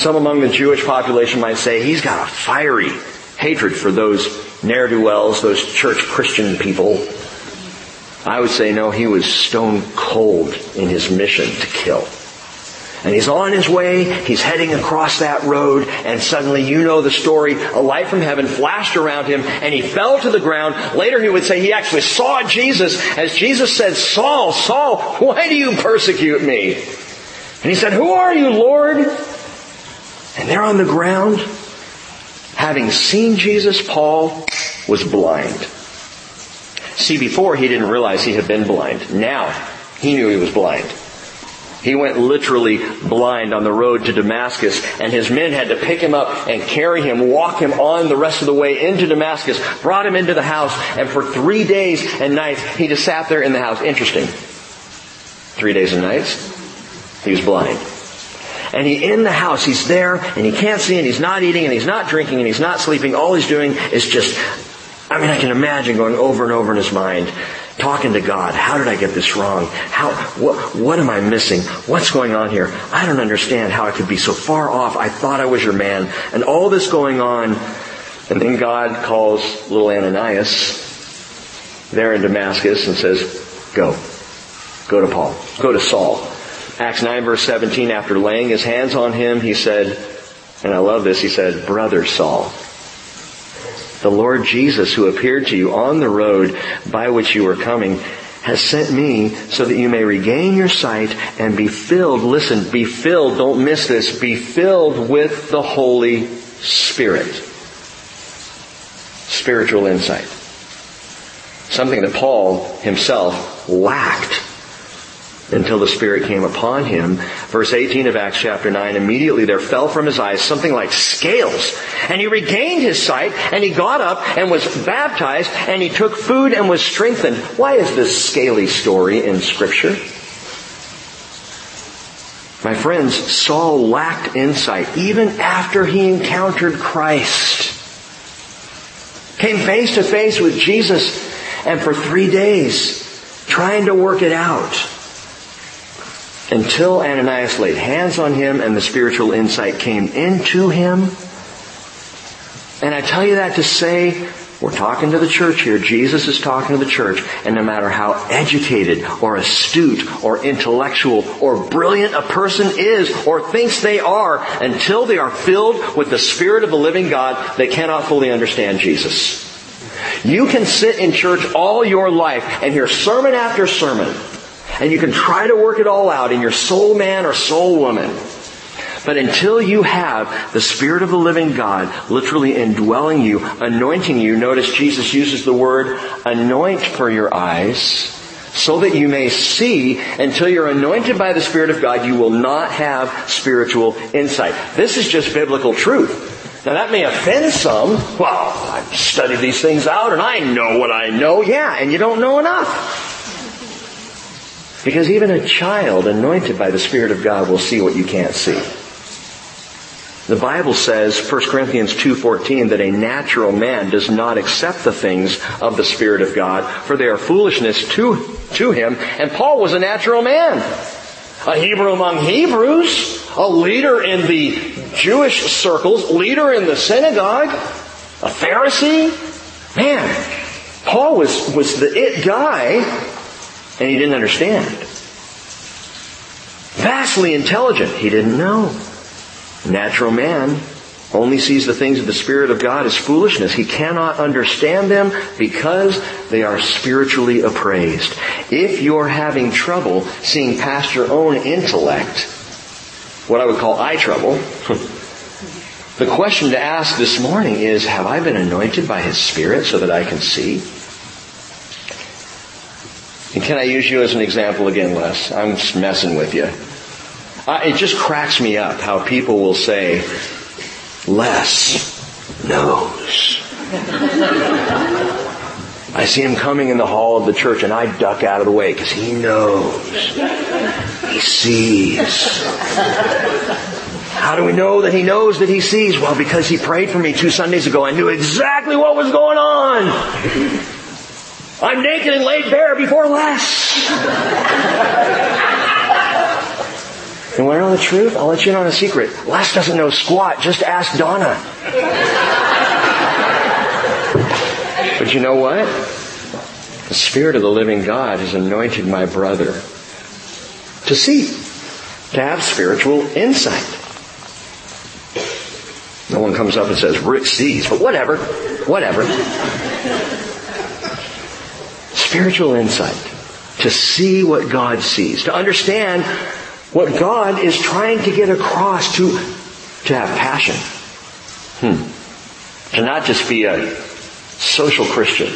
Some among the Jewish population might say he's got a fiery hatred for those ne'er-do-wells, those church Christian people. I would say no, he was stone cold in his mission to kill. And he's on his way, he's heading across that road, and suddenly you know the story, a light from heaven flashed around him, and he fell to the ground. Later he would say he actually saw Jesus, as Jesus said, Saul, Saul, why do you persecute me? And he said, who are you, Lord? And there on the ground, having seen Jesus, Paul was blind. See, before he didn't realize he had been blind. Now, he knew he was blind. He went literally blind on the road to Damascus and his men had to pick him up and carry him, walk him on the rest of the way into Damascus, brought him into the house and for three days and nights he just sat there in the house. Interesting. Three days and nights. He was blind. And he in the house, he's there and he can't see and he's not eating and he's not drinking and he's not sleeping. All he's doing is just, I mean I can imagine going over and over in his mind talking to God. How did I get this wrong? How, what, what am I missing? What's going on here? I don't understand how I could be so far off. I thought I was your man. And all this going on. And then God calls little Ananias there in Damascus and says, go. Go to Paul. Go to Saul. Acts 9 verse 17, after laying his hands on him, he said, and I love this, he said, Brother Saul, the Lord Jesus who appeared to you on the road by which you were coming has sent me so that you may regain your sight and be filled, listen, be filled, don't miss this, be filled with the Holy Spirit. Spiritual insight. Something that Paul himself lacked until the Spirit came upon him. Verse 18 of Acts chapter 9, immediately there fell from his eyes something like scales. And he regained his sight, and he got up and was baptized, and he took food and was strengthened. Why is this scaly story in scripture? My friends, Saul lacked insight even after he encountered Christ. Came face to face with Jesus and for three days trying to work it out until Ananias laid hands on him and the spiritual insight came into him. And I tell you that to say, we're talking to the church here. Jesus is talking to the church. And no matter how educated or astute or intellectual or brilliant a person is or thinks they are, until they are filled with the Spirit of the living God, they cannot fully understand Jesus. You can sit in church all your life and hear sermon after sermon and you can try to work it all out in your soul man or soul woman. But until you have the Spirit of the living God literally indwelling you, anointing you, notice Jesus uses the word anoint for your eyes, so that you may see until you're anointed by the Spirit of God, you will not have spiritual insight. This is just biblical truth. Now that may offend some. Well, I've studied these things out and I know what I know. Yeah, and you don't know enough. Because even a child anointed by the Spirit of God will see what you can't see. The Bible says, 1 Corinthians 2.14, that a natural man does not accept the things of the Spirit of God, for they are foolishness to, to him. And Paul was a natural man. A Hebrew among Hebrews, a leader in the Jewish circles, leader in the synagogue, a Pharisee. Man, Paul was, was the it guy, and he didn't understand. Vastly intelligent, he didn't know. Natural man only sees the things of the Spirit of God as foolishness. He cannot understand them because they are spiritually appraised. If you're having trouble seeing past your own intellect, what I would call eye trouble, the question to ask this morning is, have I been anointed by His Spirit so that I can see? And can I use you as an example again, Les? I'm messing with you. Uh, it just cracks me up how people will say, Les knows. I see him coming in the hall of the church and I duck out of the way because he knows. He sees. How do we know that he knows that he sees? Well, because he prayed for me two Sundays ago. I knew exactly what was going on. I'm naked and laid bare before Les. you want to know the truth? I'll let you in on a secret. Les doesn't know squat. Just ask Donna. but you know what? The Spirit of the living God has anointed my brother to see, to have spiritual insight. No one comes up and says, Rick sees, but whatever, whatever spiritual insight to see what God sees, to understand what God is trying to get across, to, to have passion. Hmm. To not just be a social Christian,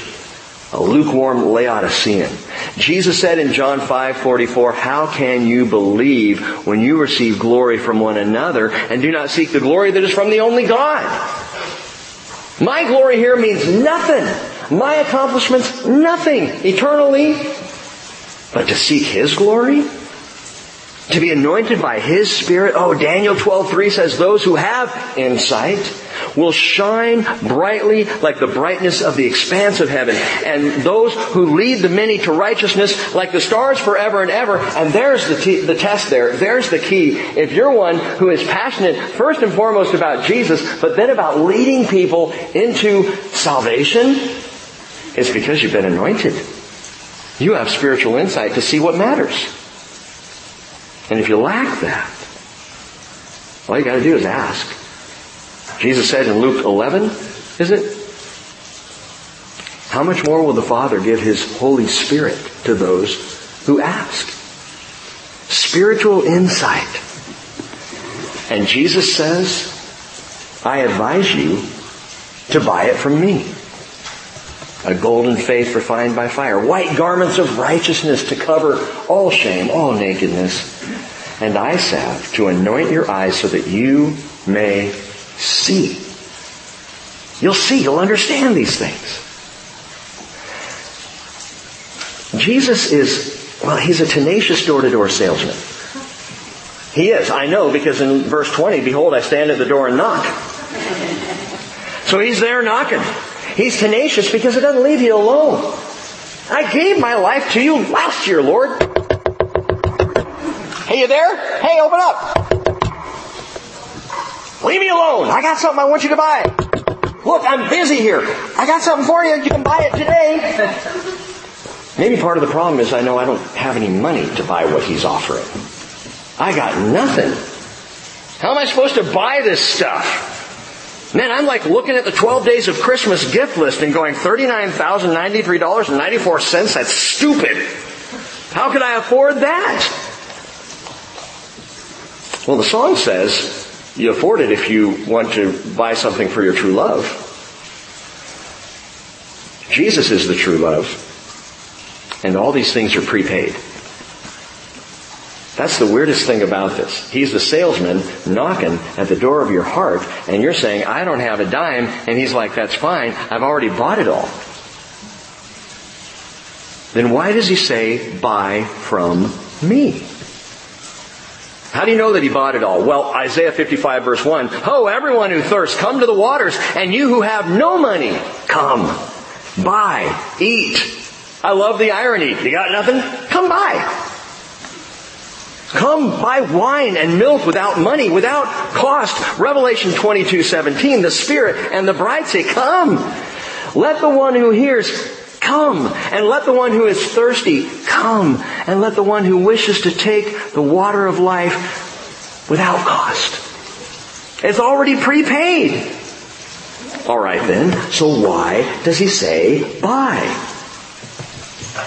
a lukewarm Laodicean. Jesus said in John 5:44, "How can you believe when you receive glory from one another and do not seek the glory that is from the only God?" My glory here means nothing. My accomplishments, nothing eternally. But to seek His glory? To be anointed by His Spirit? Oh, Daniel 12:3 says those who have insight will shine brightly like the brightness of the expanse of heaven. And those who lead the many to righteousness like the stars forever and ever. And there's the, t- the test there. There's the key. If you're one who is passionate first and foremost about Jesus, but then about leading people into salvation, it's because you've been anointed. You have spiritual insight to see what matters. And if you lack that, all you gotta do is ask. Jesus said in Luke 11, is it? How much more will the Father give His Holy Spirit to those who ask? Spiritual insight. And Jesus says, I advise you to buy it from me. A golden faith refined by fire. White garments of righteousness to cover all shame, all nakedness. And eye salve to anoint your eyes so that you may see. You'll see, you'll understand these things. Jesus is, well, he's a tenacious door-to-door salesman. He is, I know, because in verse 20, behold, I stand at the door and knock. So he's there knocking. He's tenacious because it doesn't leave you alone. I gave my life to you last year, Lord. Hey, you there? Hey, open up. Leave me alone. I got something I want you to buy. Look, I'm busy here. I got something for you. You can buy it today. Maybe part of the problem is I know I don't have any money to buy what he's offering. I got nothing. How am I supposed to buy this stuff? Man, I'm like looking at the 12 days of Christmas gift list and going $39,093.94. That's stupid. How could I afford that? Well, the song says, you afford it if you want to buy something for your true love. Jesus is the true love. And all these things are prepaid. That's the weirdest thing about this. He's the salesman knocking at the door of your heart and you're saying, I don't have a dime. And he's like, that's fine. I've already bought it all. Then why does he say, buy from me? How do you know that he bought it all? Well, Isaiah 55 verse 1. Oh, everyone who thirsts, come to the waters, and you who have no money, come, buy, eat. I love the irony. You got nothing? Come buy. Come buy wine and milk without money, without cost. Revelation 22, 17, the Spirit and the bride say, come. Let the one who hears Come and let the one who is thirsty come and let the one who wishes to take the water of life without cost. It's already prepaid. Alright then, so why does he say buy?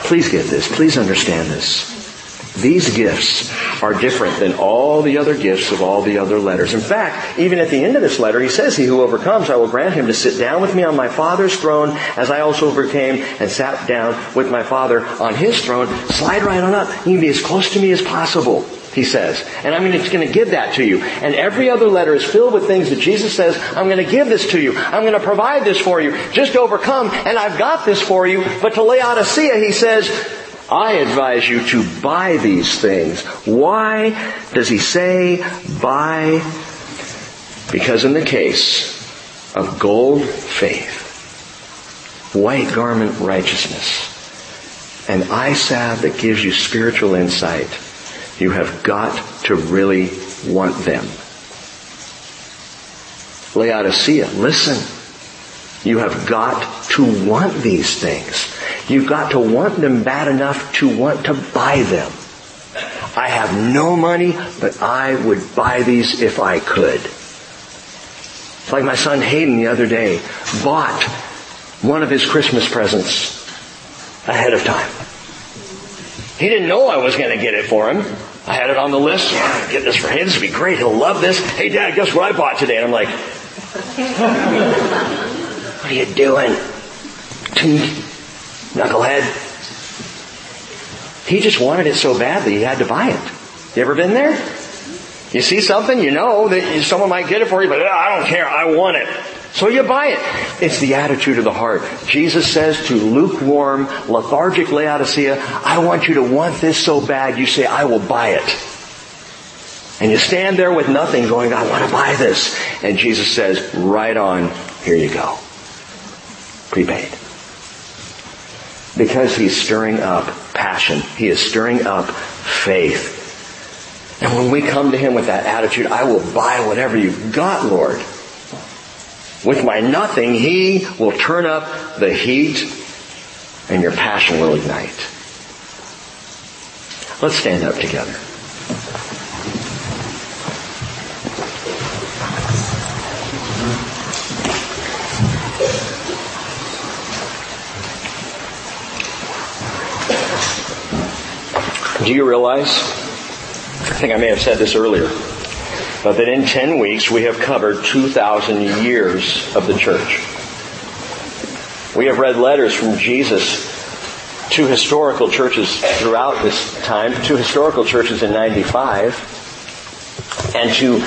Please get this, please understand this. These gifts are different than all the other gifts of all the other letters. In fact, even at the end of this letter, he says, He who overcomes, I will grant him to sit down with me on my Father's throne as I also overcame and sat down with my Father on his throne. Slide right on up. You can be as close to me as possible he says. And I'm going to give that to you. And every other letter is filled with things that Jesus says, I'm going to give this to you. I'm going to provide this for you. Just overcome, and I've got this for you. But to Laodicea, he says, I advise you to buy these things. Why does he say buy? Because in the case of gold faith, white garment righteousness, and eye salve that gives you spiritual insight, you have got to really want them. Laodicea, listen. You have got to want these things. You've got to want them bad enough to want to buy them. I have no money, but I would buy these if I could. It's like my son Hayden the other day bought one of his Christmas presents ahead of time. He didn't know I was going to get it for him. I had it on the list. Yeah, get this for him. This would be great. He'll love this. Hey, Dad, guess what I bought today? And I'm like, what are you doing? Knucklehead. He just wanted it so badly he had to buy it. You ever been there? You see something, you know that someone might get it for you, but ah, I don't care, I want it. So you buy it. It's the attitude of the heart. Jesus says to lukewarm, lethargic Laodicea, I want you to want this so bad, you say, I will buy it. And you stand there with nothing going, I want to buy this. And Jesus says, right on, here you go. Prepaid. Because he's stirring up passion. He is stirring up faith. And when we come to Him with that attitude, I will buy whatever you've got, Lord. With my nothing, He will turn up the heat and your passion will ignite. Let's stand up together. Do you realize I think I may have said this earlier, but that in 10 weeks we have covered 2,000 years of the church. We have read letters from Jesus to historical churches throughout this time, to historical churches in 95, and to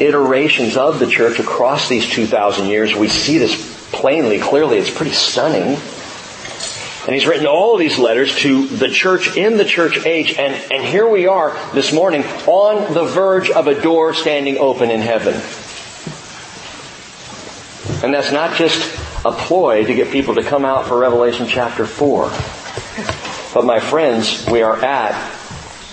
iterations of the church across these 2,000 years. We see this plainly, clearly. It's pretty stunning. And he's written all of these letters to the church in the church age. And, and here we are this morning on the verge of a door standing open in heaven. And that's not just a ploy to get people to come out for Revelation chapter 4. But my friends, we are at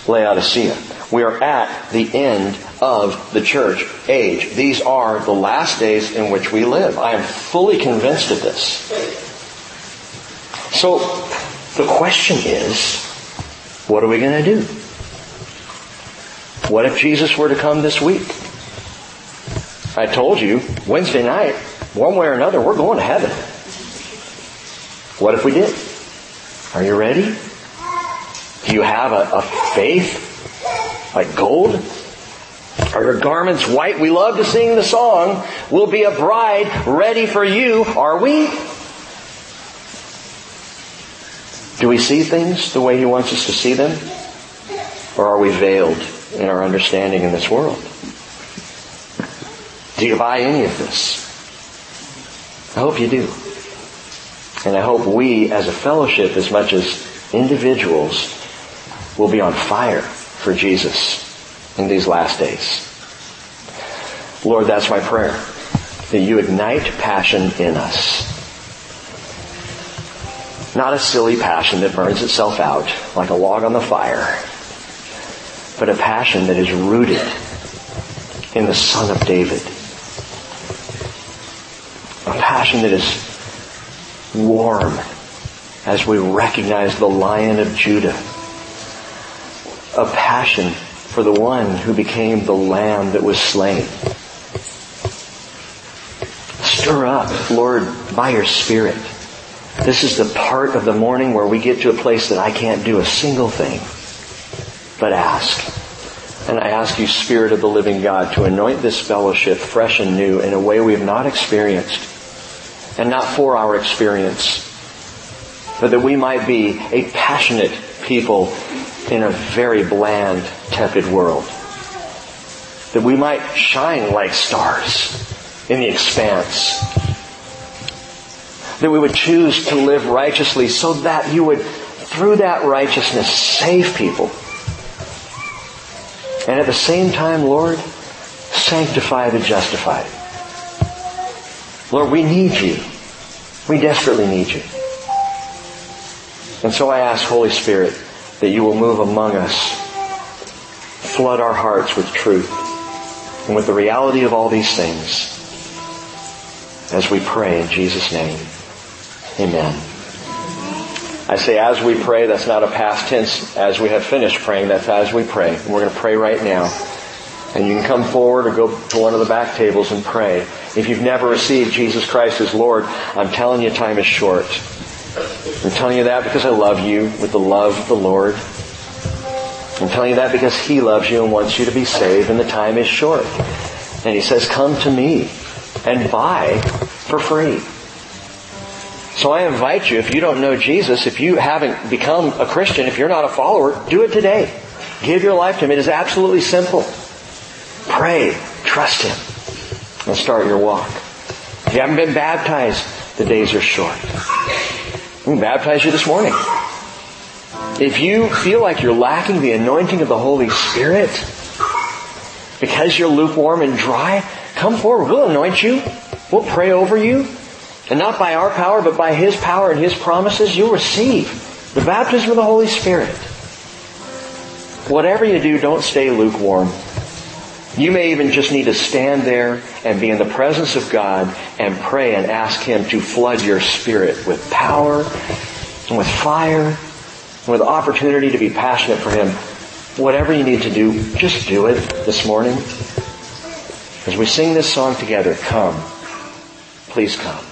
Laodicea. We are at the end of the church age. These are the last days in which we live. I am fully convinced of this. So the question is, what are we going to do? What if Jesus were to come this week? I told you, Wednesday night, one way or another, we're going to heaven. What if we did? Are you ready? Do you have a, a faith like gold? Are your garments white? We love to sing the song, We'll be a bride ready for you. Are we? Do we see things the way He wants us to see them? Or are we veiled in our understanding in this world? Do you buy any of this? I hope you do. And I hope we as a fellowship, as much as individuals, will be on fire for Jesus in these last days. Lord, that's my prayer. That you ignite passion in us not a silly passion that burns itself out like a log on the fire, but a passion that is rooted in the Son of David. A passion that is warm as we recognize the Lion of Judah. A passion for the one who became the Lamb that was slain. Stir up, Lord, by your Spirit this is the part of the morning where we get to a place that I can't do a single thing but ask. And I ask you, Spirit of the living God, to anoint this fellowship fresh and new in a way we have not experienced and not for our experience, but that we might be a passionate people in a very bland, tepid world. That we might shine like stars in the expanse that we would choose to live righteously so that you would, through that righteousness, save people. And at the same time, Lord, sanctify the justified. Lord, we need you. We desperately need you. And so I ask, Holy Spirit, that you will move among us, flood our hearts with truth and with the reality of all these things as we pray in Jesus' name. Amen. I say as we pray, that's not a past tense. As we have finished praying, that's as we pray. We're going to pray right now. And you can come forward or go to one of the back tables and pray. If you've never received Jesus Christ as Lord, I'm telling you time is short. I'm telling you that because I love you with the love of the Lord. I'm telling you that because He loves you and wants you to be saved and the time is short. And He says, come to me and buy for free. So I invite you, if you don't know Jesus, if you haven't become a Christian, if you're not a follower, do it today. Give your life to Him. It is absolutely simple. Pray. Trust Him. And start your walk. If you haven't been baptized, the days are short. We can baptize you this morning. If you feel like you're lacking the anointing of the Holy Spirit, because you're lukewarm and dry, come forward. We'll anoint you. We'll pray over you. And not by our power, but by His power and His promises, you'll receive the baptism of the Holy Spirit. Whatever you do, don't stay lukewarm. You may even just need to stand there and be in the presence of God and pray and ask Him to flood your spirit with power and with fire and with opportunity to be passionate for Him. Whatever you need to do, just do it this morning. As we sing this song together, come. Please come.